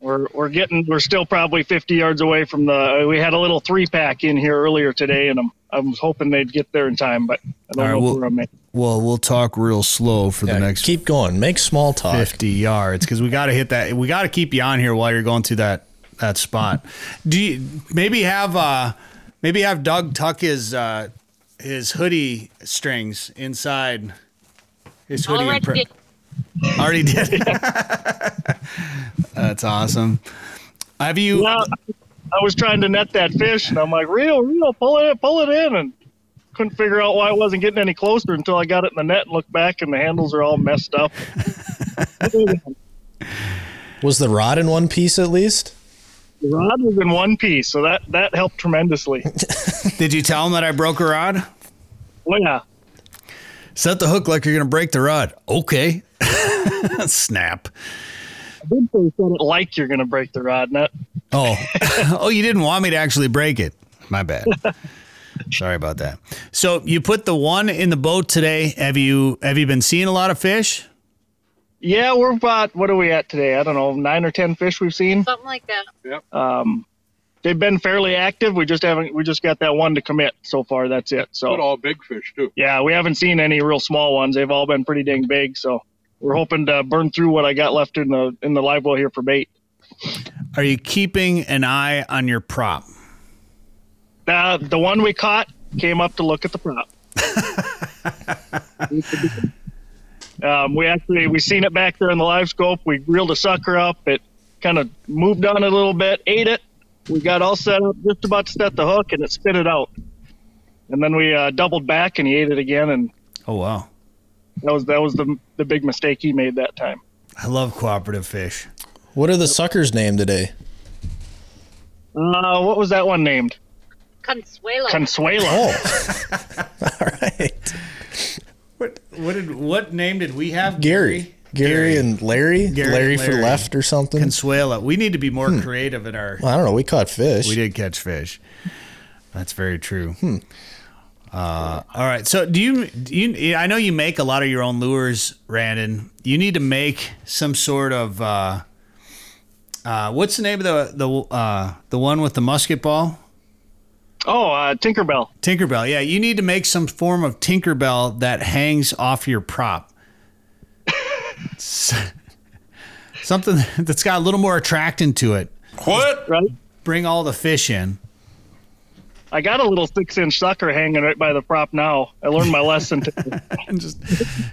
We're we're getting we're still probably 50 yards away from the. We had a little three pack in here earlier today, and I'm I was hoping they'd get there in time, but I don't All right, know well- if we're gonna make. Well, we'll talk real slow for Yeah, the next keep going. Make small talk. 50 yards because we got to hit that. We got to keep you on here while you're going through that that spot. Do you maybe have uh maybe have Doug tuck his uh his hoodie strings inside his hoodie? Already and pre- did. Already did. That's awesome. Have you? Yeah, I was trying to net that fish, and I'm like, reel, reel, pull it in, pull it in, and couldn't figure out why I wasn't getting any closer until I got it in the net and looked back, and the handles are all messed up. Was the rod in one piece at least? The rod was in one piece, so that that helped tremendously. Did you tell him that I broke a rod? Well, yeah. Set the hook like you're gonna break the rod. Okay. Snap. I did say set it like you're gonna break the rod net. Oh, oh, you didn't want me to actually break it. My bad. Sorry about that. So you put the one in the boat today. Have you have you been seeing a lot of fish? Yeah, we're about what are we at today? I don't know, nine or ten fish we've seen. Something like that. Um, they've been fairly active. We just haven't. We just got that one to commit so far. That's it. But So all big fish too. yeah, we haven't seen any real small ones. They've all been pretty dang big. So we're hoping to burn through what I got left in the in the live well here for bait. Are you keeping an eye on your prop? Uh, the one we caught came up to look at the prop. um, we actually we seen it back there in the LiveScope. We reeled a sucker up. It kind of moved on a little bit, ate it. We got all set up, just about to set the hook, and it spit it out. And then we uh, doubled back, and he ate it again, and Oh wow, that was that was the the big mistake he made that time. I love cooperative fish. What are the suckers named today? Uh, what was that one named? Consuelo. Consuelo. Oh, all right. What what did what name did we have? Gary. Gary and Larry. Gary Larry, and for left or something. Consuela. We need to be more creative in our. Well, I don't know. We caught fish. We did catch fish. That's very true. Uh, all right. So do you, do you? I know you make a lot of your own lures, Randon. You need to make some sort of. Uh, uh, what's the name of the the uh, the one with the musket ball? Oh, uh, Tinkerbell. Tinkerbell. Yeah, you need to make some form of Tinkerbell that hangs off your prop. Something that's got a little more attractant to it. What? Right. Bring all the fish in. I got a little six-inch sucker hanging right by the prop now. I learned my lesson. and just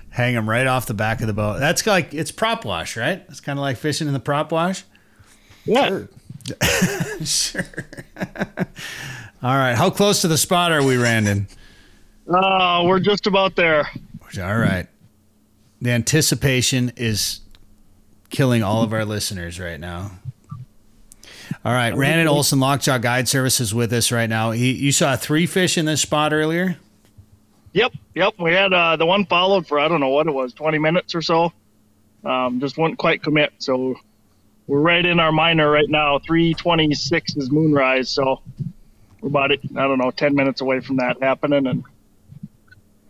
hang them right off the back of the boat. That's like it's prop wash, right? It's kind of like fishing in the prop wash. yeah. Sure. All right. How close to the spot are we, Randon? Uh, we're just about there. All right. the anticipation is killing all of our listeners right now. All right, Randon Olson Lockjaw Guide Service is with us right now. He, you saw three fish in this spot earlier. Yep, yep. We had uh, the one followed for I don't know what it was, 20 minutes or so. Um, just wouldn't quite commit, so we're right in our minor right now. 326 is moonrise, so we're about it. I don't know, 10 minutes away from that happening, and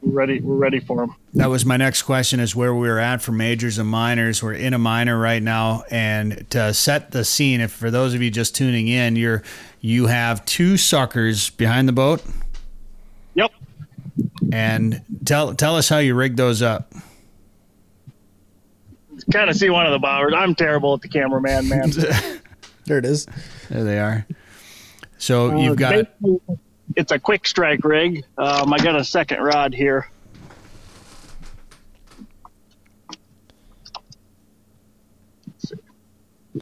we're ready. We're ready for them. That was my next question: is where we're at for majors and minors. We're in a minor right now, and to set the scene, if for those of you just tuning in, you're you have two suckers behind the boat. Yep. And tell tell us how you rigged those up. Kind of see one of the bowers. I'm terrible at the cameraman, man. There it is. There they are. So Uh, you've got basically, it's a quick strike rig. Um, I got a second rod here.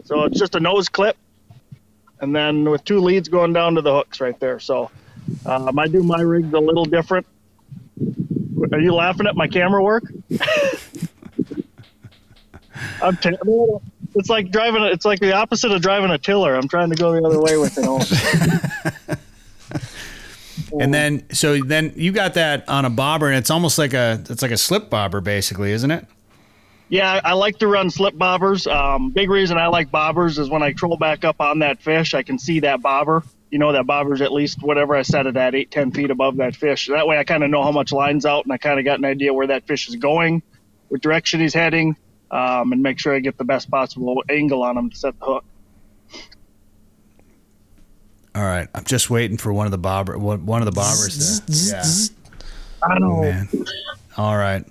So it's just a nose clip, and then with two leads going down to the hooks right there. So um, I do my rigs a little different. Are you laughing at my camera work? I'm ter- it's like driving. It's like the opposite of driving a tiller. I'm trying to go the other way with it. and then so then you got that on a bobber, and it's almost like a it's like a slip bobber, basically, isn't it? Yeah, I like to run slip bobbers. Um, big reason I like bobbers is when I troll back up on that fish, I can see that bobber. You know, that bobber's at least whatever I set it at, eight, ten feet above that fish. That way I kind of know how much line's out and I kind of got an idea where that fish is going, what direction he's heading, um, and make sure I get the best possible angle on him to set the hook. All right, I'm just waiting for one of the bobber one one of the bobbers to. Yeah. I know. Man. All right.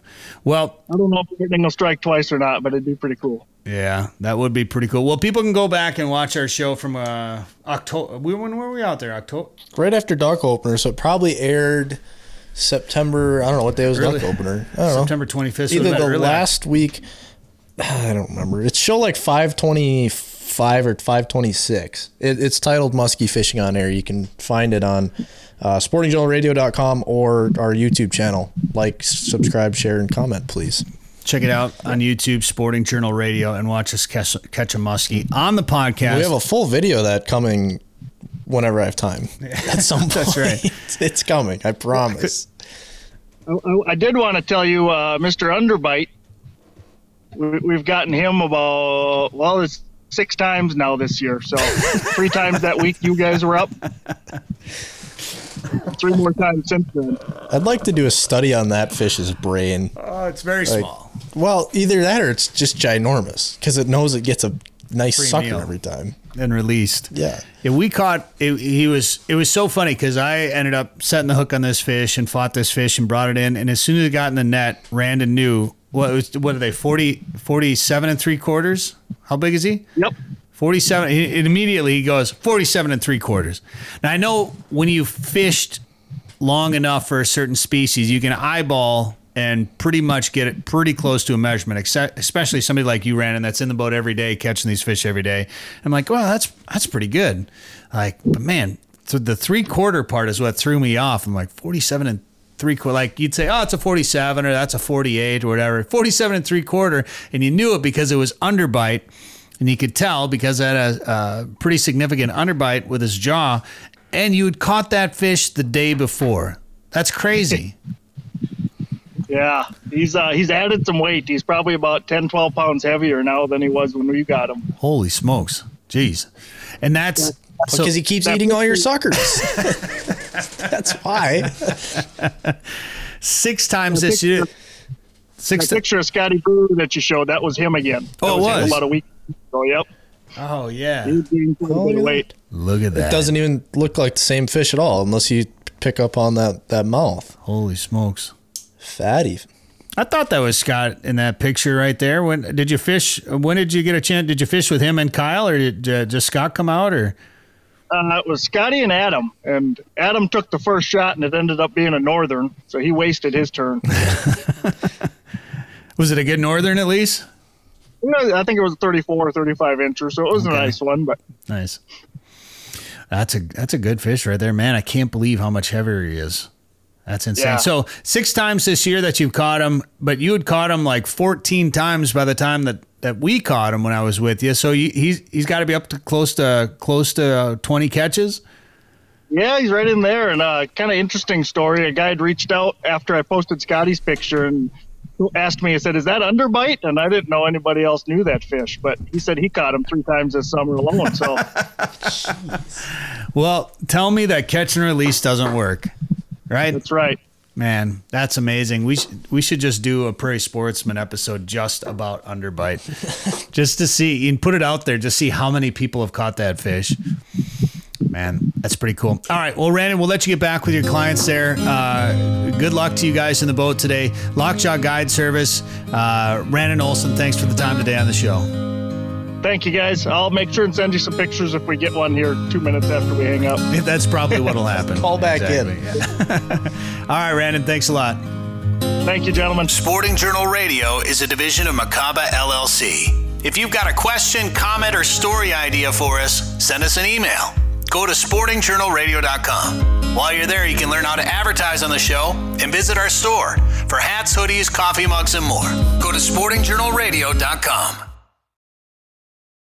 Well, I don't know if everything will strike twice or not, but it'd be pretty cool. Yeah, that would be pretty cool. Well, people can go back and watch our show from uh, October. We, when were we out there? October. Right after Dark Opener, so it probably aired September. I don't know what day was Early- Duck Opener. I don't know. September 25th. Either the last week. I don't remember. It's show like five twenty five or five twenty six. It, it's titled Muskie Fishing on Air. You can find it on uh, sportingjournalradio.com or our YouTube channel. Like, subscribe, share, and comment, please. Check it out on YouTube, Sporting Journal Radio, and watch us catch, catch a muskie on the podcast. We have a full video of that coming whenever I have time. At some point. That's right. it's coming. I promise. I, I- I did want to tell you, uh, Mr. Underbite, we, we've gotten him about, well, it's six times now this year. So three times that week you guys were up. Three more times since then. I'd like to do a study on that fish's brain. Oh, it's very Like, small. Well, either that or it's just ginormous because it knows it gets a nice Free sucker meal. every time. and released. Yeah. Yeah, we caught. It, he was. It was so funny because I ended up setting the hook on this fish and fought this fish and brought it in. And as soon as it got in the net, Randon knew what was. What are they? 40, 47 and three quarters. How big is he? Yep. 47 he, and immediately he goes 47 and three quarters now i know when you fished long enough for a certain species you can eyeball and pretty much get it pretty close to a measurement except, especially somebody like you Randon that's in the boat every day catching these fish every day i'm like well that's that's pretty good like but man so the three quarter part is what threw me off i'm like 47 and three quarter like you'd say oh it's a 47 or that's a 48 or whatever 47 and three quarter and you knew it because it was underbite and you could tell because it had a, a pretty significant underbite with his jaw, and you had caught that fish the day before. That's crazy. Yeah, he's uh, he's added some weight. He's probably about 10, 12 pounds heavier now than he was when we got him. Holy smokes, jeez! And that's so- Because he keeps eating all your suckers. That's why. six times this year. Six. That picture of Scotty Brew that you showed, that was him again. That Oh, it him was? about a week. ago. yep. Oh yeah. He gained quite a Oh, bit look at weight. Look at It doesn't even look like the same fish at all unless you pick up on that, that mouth. Holy smokes! Fatty. I thought that was Scott in that picture right there. When did you fish? When did you get a chance? Did you fish with him and Kyle, or did uh, just Scott come out? Or Uh, it was Scotty and Adam, and Adam took the first shot, and it ended up being a northern, so he wasted his turn. was it a good northern at least? Know, I think it was a 34 or 35 incher, so it was Okay. a nice one. But Nice. That's a that's a good fish right there, man. I can't believe how much heavier he is. That's insane. Yeah. So six times this year that you've caught him, but you had caught him like 14 times by the time that, that we caught him when I was with you. So you, he's he's got to be up to close to close to uh, 20 catches. Yeah, he's right in there. And uh, kind of interesting story. A guy had reached out after I posted Scotty's picture and asked me. He said, "Is that underbite?" And I didn't know anybody else knew that fish, but he said he caught him three times this summer alone. So Well, tell me that catch and release doesn't work, right? that's right. Man, that's amazing. We sh- we should just do a Prairie Sportsman episode just about underbite, just to see and put it out there, just see how many people have caught that fish. Man, that's pretty cool. All right, well, Randon, we'll let you get back with your clients there. Uh, good luck to you guys in the boat today. Lockjaw Guide Service, uh, Randon Olson. Thanks for the time today on the show. Thank you, guys. I'll make sure and send you some pictures if we get one here two minutes after we hang up. That's probably what'll happen. Call back in. Exactly, yeah. All right, Randon, thanks a lot. Thank you, gentlemen. Sporting Journal Radio is a division of Macaba LLC. If you've got a question, comment, or story idea for us, send us an email. Go to sportingjournalradio.com. While you're there, you can learn how to advertise on the show and visit our store for hats, hoodies, coffee mugs, and more. Go to sportingjournalradio.com.